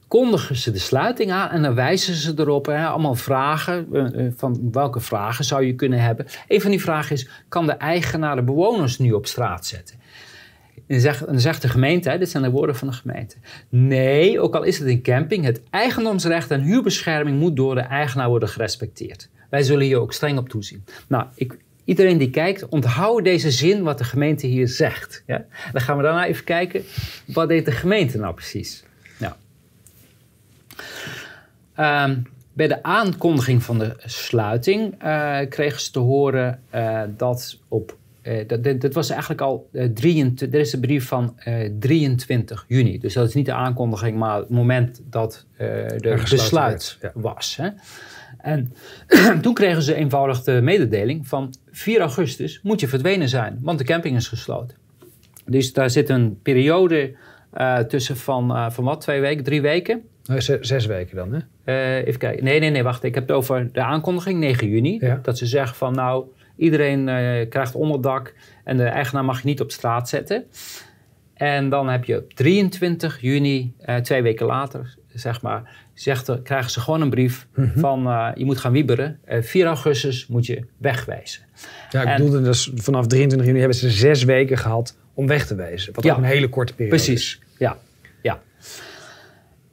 kondigen ze de sluiting aan en dan wijzen ze erop. Hè, allemaal vragen. Eh, eh, van welke vragen zou je kunnen hebben? Een van die vragen is: kan de eigenaar de bewoners nu op straat zetten? En dan zegt de gemeente, dit zijn de woorden van de gemeente. Nee, ook al is het een camping, het eigendomsrecht en huurbescherming moet door de eigenaar worden gerespecteerd. Wij zullen hier ook streng op toezien. Nou, ik, iedereen die kijkt, onthoud deze zin wat de gemeente hier zegt. Ja? Dan gaan we daarna even kijken, wat deed de gemeente nou precies? Nou. Um, bij de aankondiging van de sluiting uh, kregen ze te horen uh, dat op. Uh, dat, dat, was eigenlijk al. 23, er is een brief van 23 juni. Dus dat is niet de aankondiging, maar het moment dat de besluit ja. was. Hè? En toen kregen ze eenvoudig de mededeling van 4 augustus moet je verdwenen zijn, want de camping is gesloten. Dus daar zit een periode uh, tussen van, uh, van wat, twee weken, drie weken?
Nou, zes, zes weken dan, hè?
Uh, even kijken. Nee, nee, nee, wacht. Ik heb het over de aankondiging, 9 juni. Ja. Dat ze zeggen van nou, iedereen krijgt onderdak en de eigenaar mag je niet op straat zetten. En dan heb je op 23 juni, twee weken later, zeg maar, zegt, krijgen ze gewoon een brief mhm. van uh, je moet gaan wieberen. Uh, 4 augustus moet je wegwezen.
Ja, ik bedoelde dus vanaf 23 juni hebben ze zes weken gehad om weg te wezen. Wat ook een hele korte periode
Precies, ja. ja.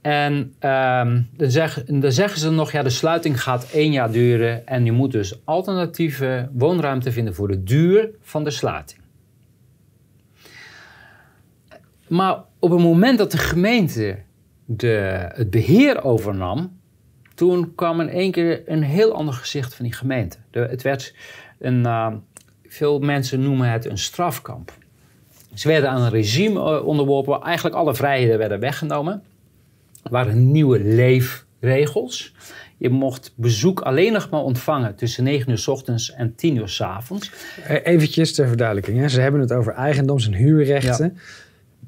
En um, dan, dan zeggen ze nog, ja, de sluiting gaat één jaar duren en je moet dus alternatieve woonruimte vinden voor de duur van de sluiting. Maar op het moment dat de gemeente de, het beheer overnam, toen kwam in één keer een heel ander gezicht van die gemeente. Het werd een, uh, veel mensen noemen het een strafkamp. Ze werden aan een regime uh, onderworpen waar eigenlijk alle vrijheden werden weggenomen. Waren nieuwe leefregels. Je mocht bezoek alleen nog maar ontvangen tussen 9 uur s ochtends en 10 uur s avonds.
E-, eventjes ter verduidelijking. Hè? Ze hebben het over eigendoms- en huurrechten. Ja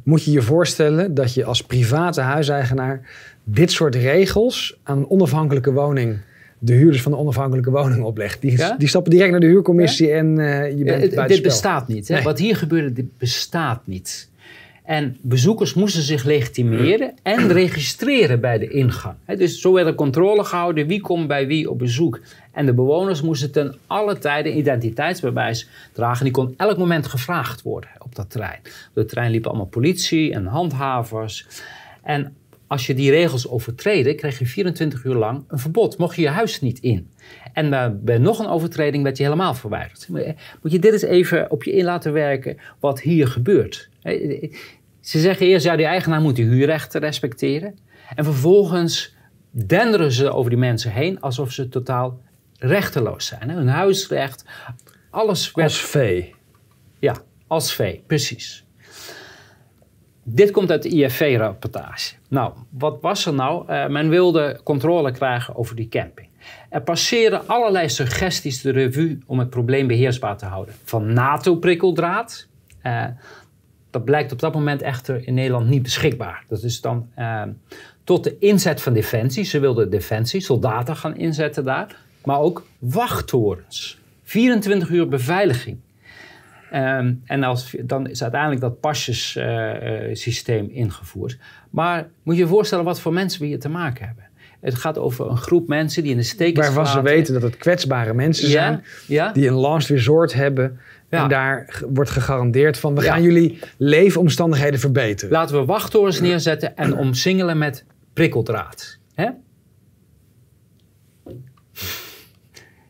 moet je je voorstellen dat je als private huiseigenaar dit soort regels aan een onafhankelijke woning, de huurders van de onafhankelijke woning oplegt. Die, die stappen direct naar de huurcommissie en uh, je bent
ja, Dit bestaat niet. Hè? Wat hier gebeurde, dit bestaat niet. En bezoekers moesten zich legitimeren en registreren bij de ingang. dus zo werd er controle gehouden wie komt bij wie op bezoek. En de bewoners moesten ten alle tijden identiteitsbewijs dragen. Die kon elk moment gevraagd worden op dat terrein. Op het terrein liepen allemaal politie en handhavers. En als je die regels overtreden, kreeg je 24 uur lang een verbod. Mocht je je huis niet in. En bij nog een overtreding werd je helemaal verwijderd. Moet je dit eens even op je in laten werken wat hier gebeurt. Ze zeggen eerst, ja, die eigenaar moet die huurrechten respecteren. En vervolgens denderen ze over die mensen heen alsof ze totaal rechteloos zijn. Hun huisrecht, alles
werd... Als vee.
Ja, als vee, precies. Dit komt uit de IFV-rapportage. Nou, wat was er nou? Uh, men wilde controle krijgen over die camping. Er passeren allerlei suggesties de revue om het probleem beheersbaar te houden. Van NATO-prikkeldraad. Uh, dat blijkt op dat moment echter in Nederland niet beschikbaar. Dat is dan uh, tot de inzet van defensie. Ze wilden defensie, soldaten gaan inzetten daar. Maar ook wachttorens. 24 uur beveiliging. Um, en als, dan is uiteindelijk dat pasjessysteem uh, ingevoerd. Maar moet je je voorstellen wat voor mensen we hier te maken hebben. Het gaat over een groep mensen die in de steek
Waarvan ze weten dat het kwetsbare mensen zijn. Ja? Die een last resort hebben. En daar wordt gegarandeerd van, we gaan jullie leefomstandigheden verbeteren.
Laten we wachttorens neerzetten en omsingelen met prikkeldraad. Hè?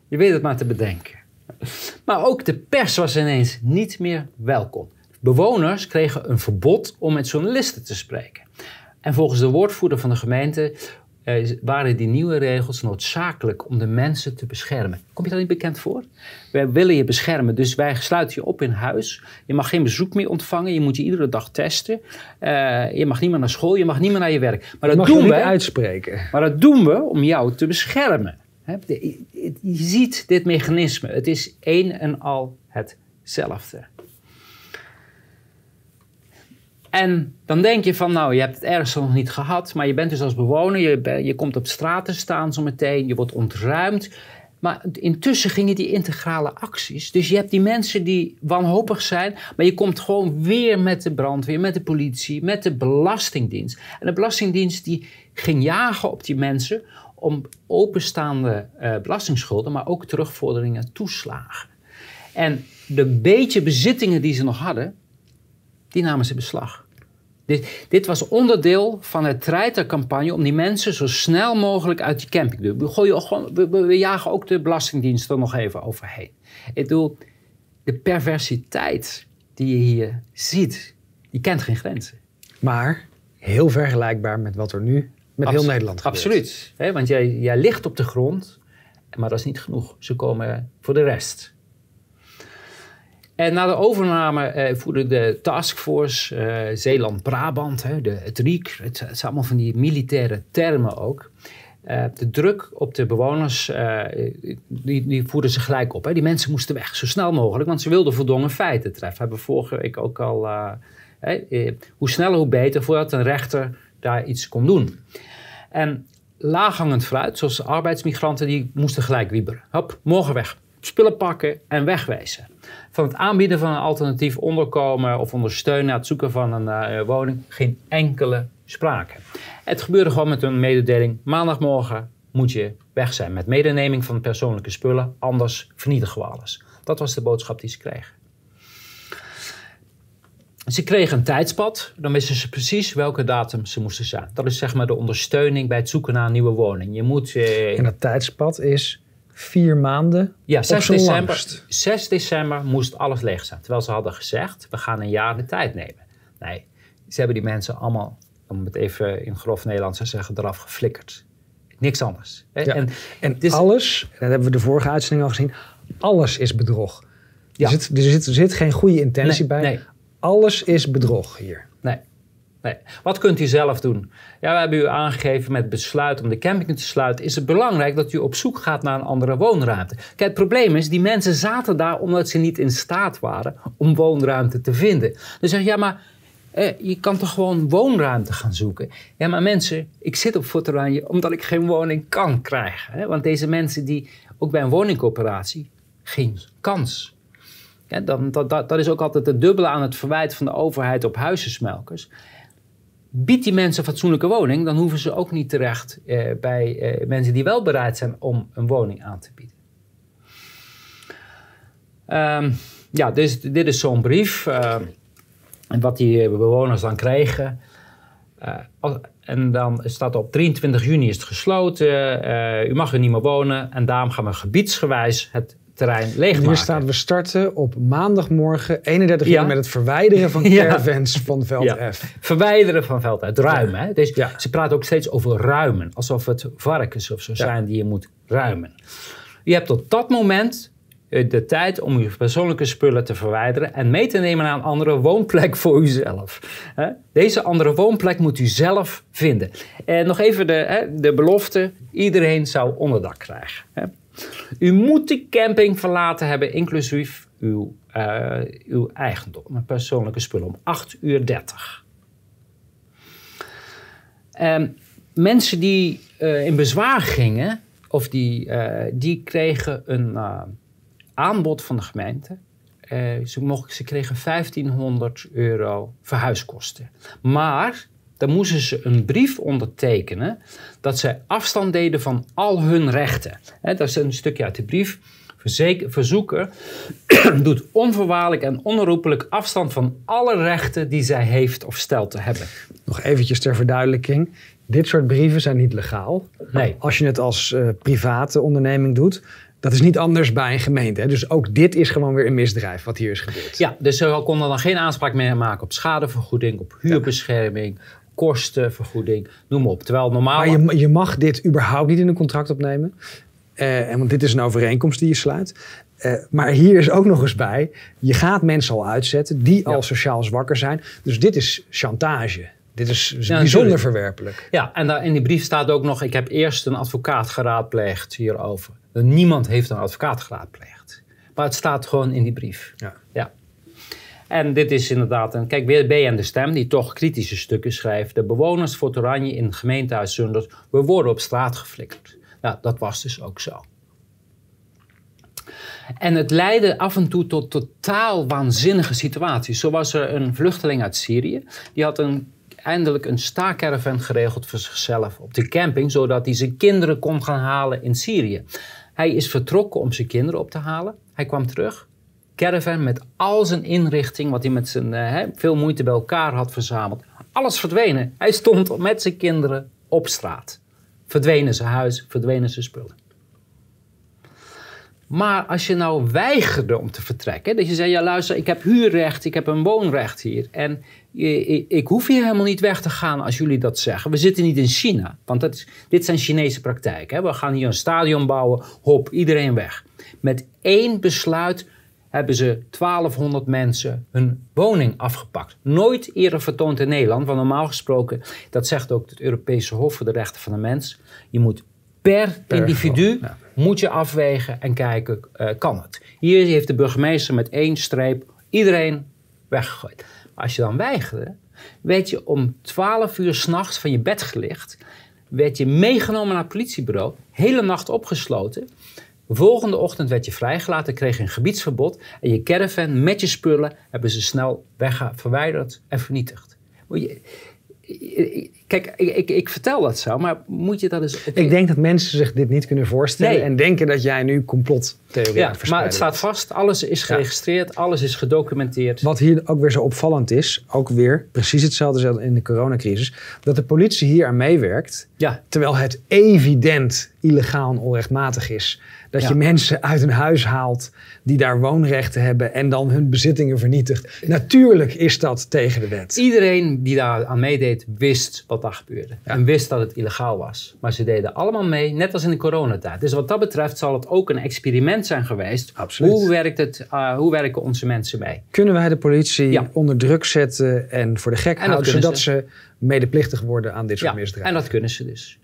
Je weet het maar te bedenken. Maar ook de pers was ineens niet meer welkom. Bewoners kregen een verbod om met journalisten te spreken. En volgens de woordvoerder van de gemeente waren die nieuwe regels noodzakelijk om de mensen te beschermen. Kom je dat niet bekend voor? Wij willen je beschermen, dus wij sluiten je op in huis. Je mag geen bezoek meer ontvangen, je moet je iedere dag testen. Eh, je mag niet meer naar school, je mag niet meer naar je werk.
Maar dat doen we uitspreken.
Maar dat doen we om jou te beschermen. Je ziet dit mechanisme. Het is één en al hetzelfde. En dan denk je van, nou, je hebt het ergens nog niet gehad, maar je bent dus als bewoner, je, je komt op straat te staan zometeen, je wordt ontruimd. Maar intussen gingen die integrale acties. Dus je hebt die mensen die wanhopig zijn, maar je komt gewoon weer met de brandweer, met de politie, met de Belastingdienst. En de Belastingdienst die ging jagen op die mensen om openstaande uh, belastingsschulden, maar ook terugvorderingen, toeslagen. En de beetje bezittingen die ze nog hadden, die namen ze beslag. Dit, dit was onderdeel van het treitercampagne om die mensen zo snel mogelijk uit die camping te doen. We, we, we, jagen ook de Belastingdienst er nog even overheen. Ik bedoel, de perversiteit die je hier ziet, die kent geen grenzen.
Maar heel vergelijkbaar met wat er nu met heel Nederland gebeurt.
Absoluut. Hè? Want jij, jij ligt op de grond, maar dat is niet genoeg. Ze komen voor de rest. En na de overname eh, voerde de taskforce uh, Zeeland-Brabant, het RIEK, het, zijn allemaal van die militaire termen ook. Uh, de druk op de bewoners, uh, die, die voerden ze gelijk op. Hè. Die mensen moesten weg, zo snel mogelijk, want ze wilden voldongen feiten treffen. Hebben vorige week ook al, hoe sneller hoe beter, voordat een rechter daar iets kon doen. En laaghangend fruit, zoals arbeidsmigranten, die moesten gelijk wieberen. Hop, morgen weg. Spullen pakken en wegwezen van het aanbieden van een alternatief onderkomen of ondersteunen naar het zoeken van een uh, woning geen enkele sprake. Het gebeurde gewoon met een mededeling. Maandagmorgen moet je weg zijn met medeneming van persoonlijke spullen, anders vernietigen we alles. Dat was de boodschap die ze kregen. Ze kregen een tijdspad, dan wisten ze precies welke datum ze moesten zijn. Dat is zeg maar de ondersteuning bij het zoeken naar een nieuwe woning. Je moet,
uh, en dat tijdspad is vier maanden.
Ja, 6 december, 6 december moest alles leeg zijn. Terwijl ze hadden gezegd, we gaan een jaar de tijd nemen. Nee, ze hebben die mensen allemaal, om het even in grof Nederlands te zeggen, eraf geflikkerd. Niks anders.
Ja. En, en alles, dat hebben we de vorige uitzending al gezien, alles is bedrog. Ja. Er, zit, er, zit, er zit geen goede intentie bij. Nee. Alles is bedrog hier.
Nee. Nee. Wat kunt u zelf doen? Ja, we hebben u aangegeven met besluit om de camping te sluiten. Is het belangrijk dat u op zoek gaat naar een andere woonruimte? Kijk, het probleem is, die mensen zaten daar omdat ze niet in staat waren om woonruimte te vinden. Dus zeg ja, maar eh, je kan toch gewoon woonruimte gaan zoeken? Ja, maar mensen, ik zit op Forteranje omdat ik geen woning kan krijgen. Hè? Want deze mensen die, ook bij een woningcoöperatie, geen kans. Ja, dan, dat, dat, dat is ook altijd het dubbele aan het verwijt van de overheid op huizensmelkers biedt die mensen een fatsoenlijke woning, dan hoeven ze ook niet terecht eh, bij eh, mensen die wel bereid zijn om een woning aan te bieden. Um, ja, dit, dit is zo'n brief. Uh, en wat die bewoners dan kregen. Uh, en dan staat op 23 juni is het gesloten. U mag er niet meer wonen. En daarom gaan we gebiedsgewijs het terrein leegmaken.
Hier staat, we starten op maandagmorgen 31 juli met het verwijderen van caravans van veld F.
Verwijderen van veld F, ruimen. Hè? Dus ze praten ook steeds over ruimen, alsof het varkens of zo zijn die je moet ruimen. Je hebt tot dat moment eh, de tijd om uw persoonlijke spullen te verwijderen en mee te nemen naar een andere woonplek voor uzelf. Deze andere woonplek moet u zelf vinden. En nog even de, de belofte: iedereen zou onderdak krijgen. U moet de camping verlaten hebben, inclusief uw, uh, uw eigendom, mijn persoonlijke spullen, om 8 uur 30. Um, mensen die uh, in bezwaar gingen, of die, uh, die kregen een aanbod van de gemeente. ze, ze kregen 1500 euro verhuiskosten. Maar dan moesten ze een brief ondertekenen dat zij afstand deden van al hun rechten. dat is een stukje uit de brief. Verzeker, verzoeker doet onvoorwaardelijk en onherroepelijk afstand van alle rechten die zij heeft of stelt te hebben.
Nog eventjes ter verduidelijking. Dit soort brieven zijn niet legaal.
Nee.
Als je het als uh, private onderneming doet, dat is niet anders bij een gemeente. Hè? Dus ook dit is gewoon weer een misdrijf wat hier is gebeurd.
Ja, dus ze konden dan geen aanspraak meer maken op schadevergoeding, op huurbescherming, kostenvergoeding, noem maar op. Terwijl normaal...
Maar je, je mag dit überhaupt niet in een contract opnemen. Uh, en want dit is een overeenkomst die je sluit. Uh, maar hier is ook nog eens bij, je gaat mensen al uitzetten die al sociaal zwakker zijn. Dus dit is chantage. Dit is ja, bijzonder verwerpelijk.
Ja, en daar in die brief staat ook nog: ik heb eerst een advocaat geraadpleegd hierover. Niemand heeft een advocaat geraadpleegd. Maar het staat gewoon in die brief. Ja. ja. En dit is inderdaad een. Kijk, weer B en de Stem, die toch kritische stukken schrijft. De bewoners voor Oranje in het gemeentehuis Zundert. We worden op straat geflikkerd. Nou, dat was dus ook zo. En het leidde af en toe tot totaal waanzinnige situaties. Zo was er een vluchteling uit Syrië. Die had een, eindelijk een staakerven geregeld voor zichzelf op de camping, zodat hij zijn kinderen kon gaan halen in Syrië. Hij is vertrokken om zijn kinderen op te halen. Hij kwam terug. Caravan met al zijn inrichting, wat hij met zijn uh, veel moeite bij elkaar had verzameld. Alles verdwenen. Hij stond met zijn kinderen op straat. Verdwenen zijn huis, verdwenen zijn spullen. Maar als je nou weigerde om te vertrekken, dat je zei, ja luister, ik heb huurrecht, ik heb een woonrecht hier. En ik, ik hoef hier helemaal niet weg te gaan als jullie dat zeggen. We zitten niet in China, want dat is, dit zijn Chinese praktijken. Hè? We gaan hier een stadion bouwen, hop, iedereen weg. Met één besluit hebben ze 1200 mensen hun woning afgepakt. Nooit eerder vertoond in Nederland, want normaal gesproken, dat zegt ook het Europese Hof voor de Rechten van de Mens, je moet per, individu moet je afwegen en kijken, uh, kan het? Hier heeft de burgemeester met één streep iedereen weggegooid. Maar als je dan weigerde, werd je om 12 uur s'nachts van je bed gelicht, werd je meegenomen naar het politiebureau, hele nacht opgesloten. De volgende ochtend werd je vrijgelaten, kreeg je een gebiedsverbod en je caravan met je spullen hebben ze snel weg, verwijderd en vernietigd. Kijk, ik, ik, vertel dat zo, maar moet je dat eens...
Ik denk dat mensen zich dit niet kunnen voorstellen en denken dat jij nu complottheorie ja,
maar het staat vast, alles is geregistreerd, alles is gedocumenteerd.
Wat hier ook weer zo opvallend is, ook weer precies hetzelfde als in de coronacrisis, dat de politie hier aan meewerkt, ja. terwijl het evident illegaal en onrechtmatig is dat je mensen uit een huis haalt die daar woonrechten hebben en dan hun bezittingen vernietigt. Natuurlijk is dat tegen de wet.
Iedereen die daar aan meedeed wist wat daar gebeurde. En wist dat het illegaal was. Maar ze deden allemaal mee, net als in de coronatijd. Dus wat dat betreft zal het ook een experiment zijn geweest. Absoluut. Hoe, werkt het, uh, hoe werken onze mensen mee?
Kunnen wij de politie onder druk zetten en voor de gek houden, zodat ze. medeplichtig worden aan dit soort ja, misdrijven?
En dat kunnen ze dus.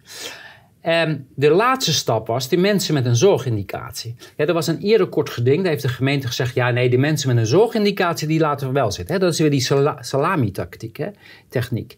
En de laatste stap was die mensen met een zorgindicatie. Ja, er was een eerder kort geding. Daar heeft de gemeente gezegd: ja, nee, die mensen met een zorgindicatie die laten we wel zitten. dat is weer die salami-tactiek, techniek.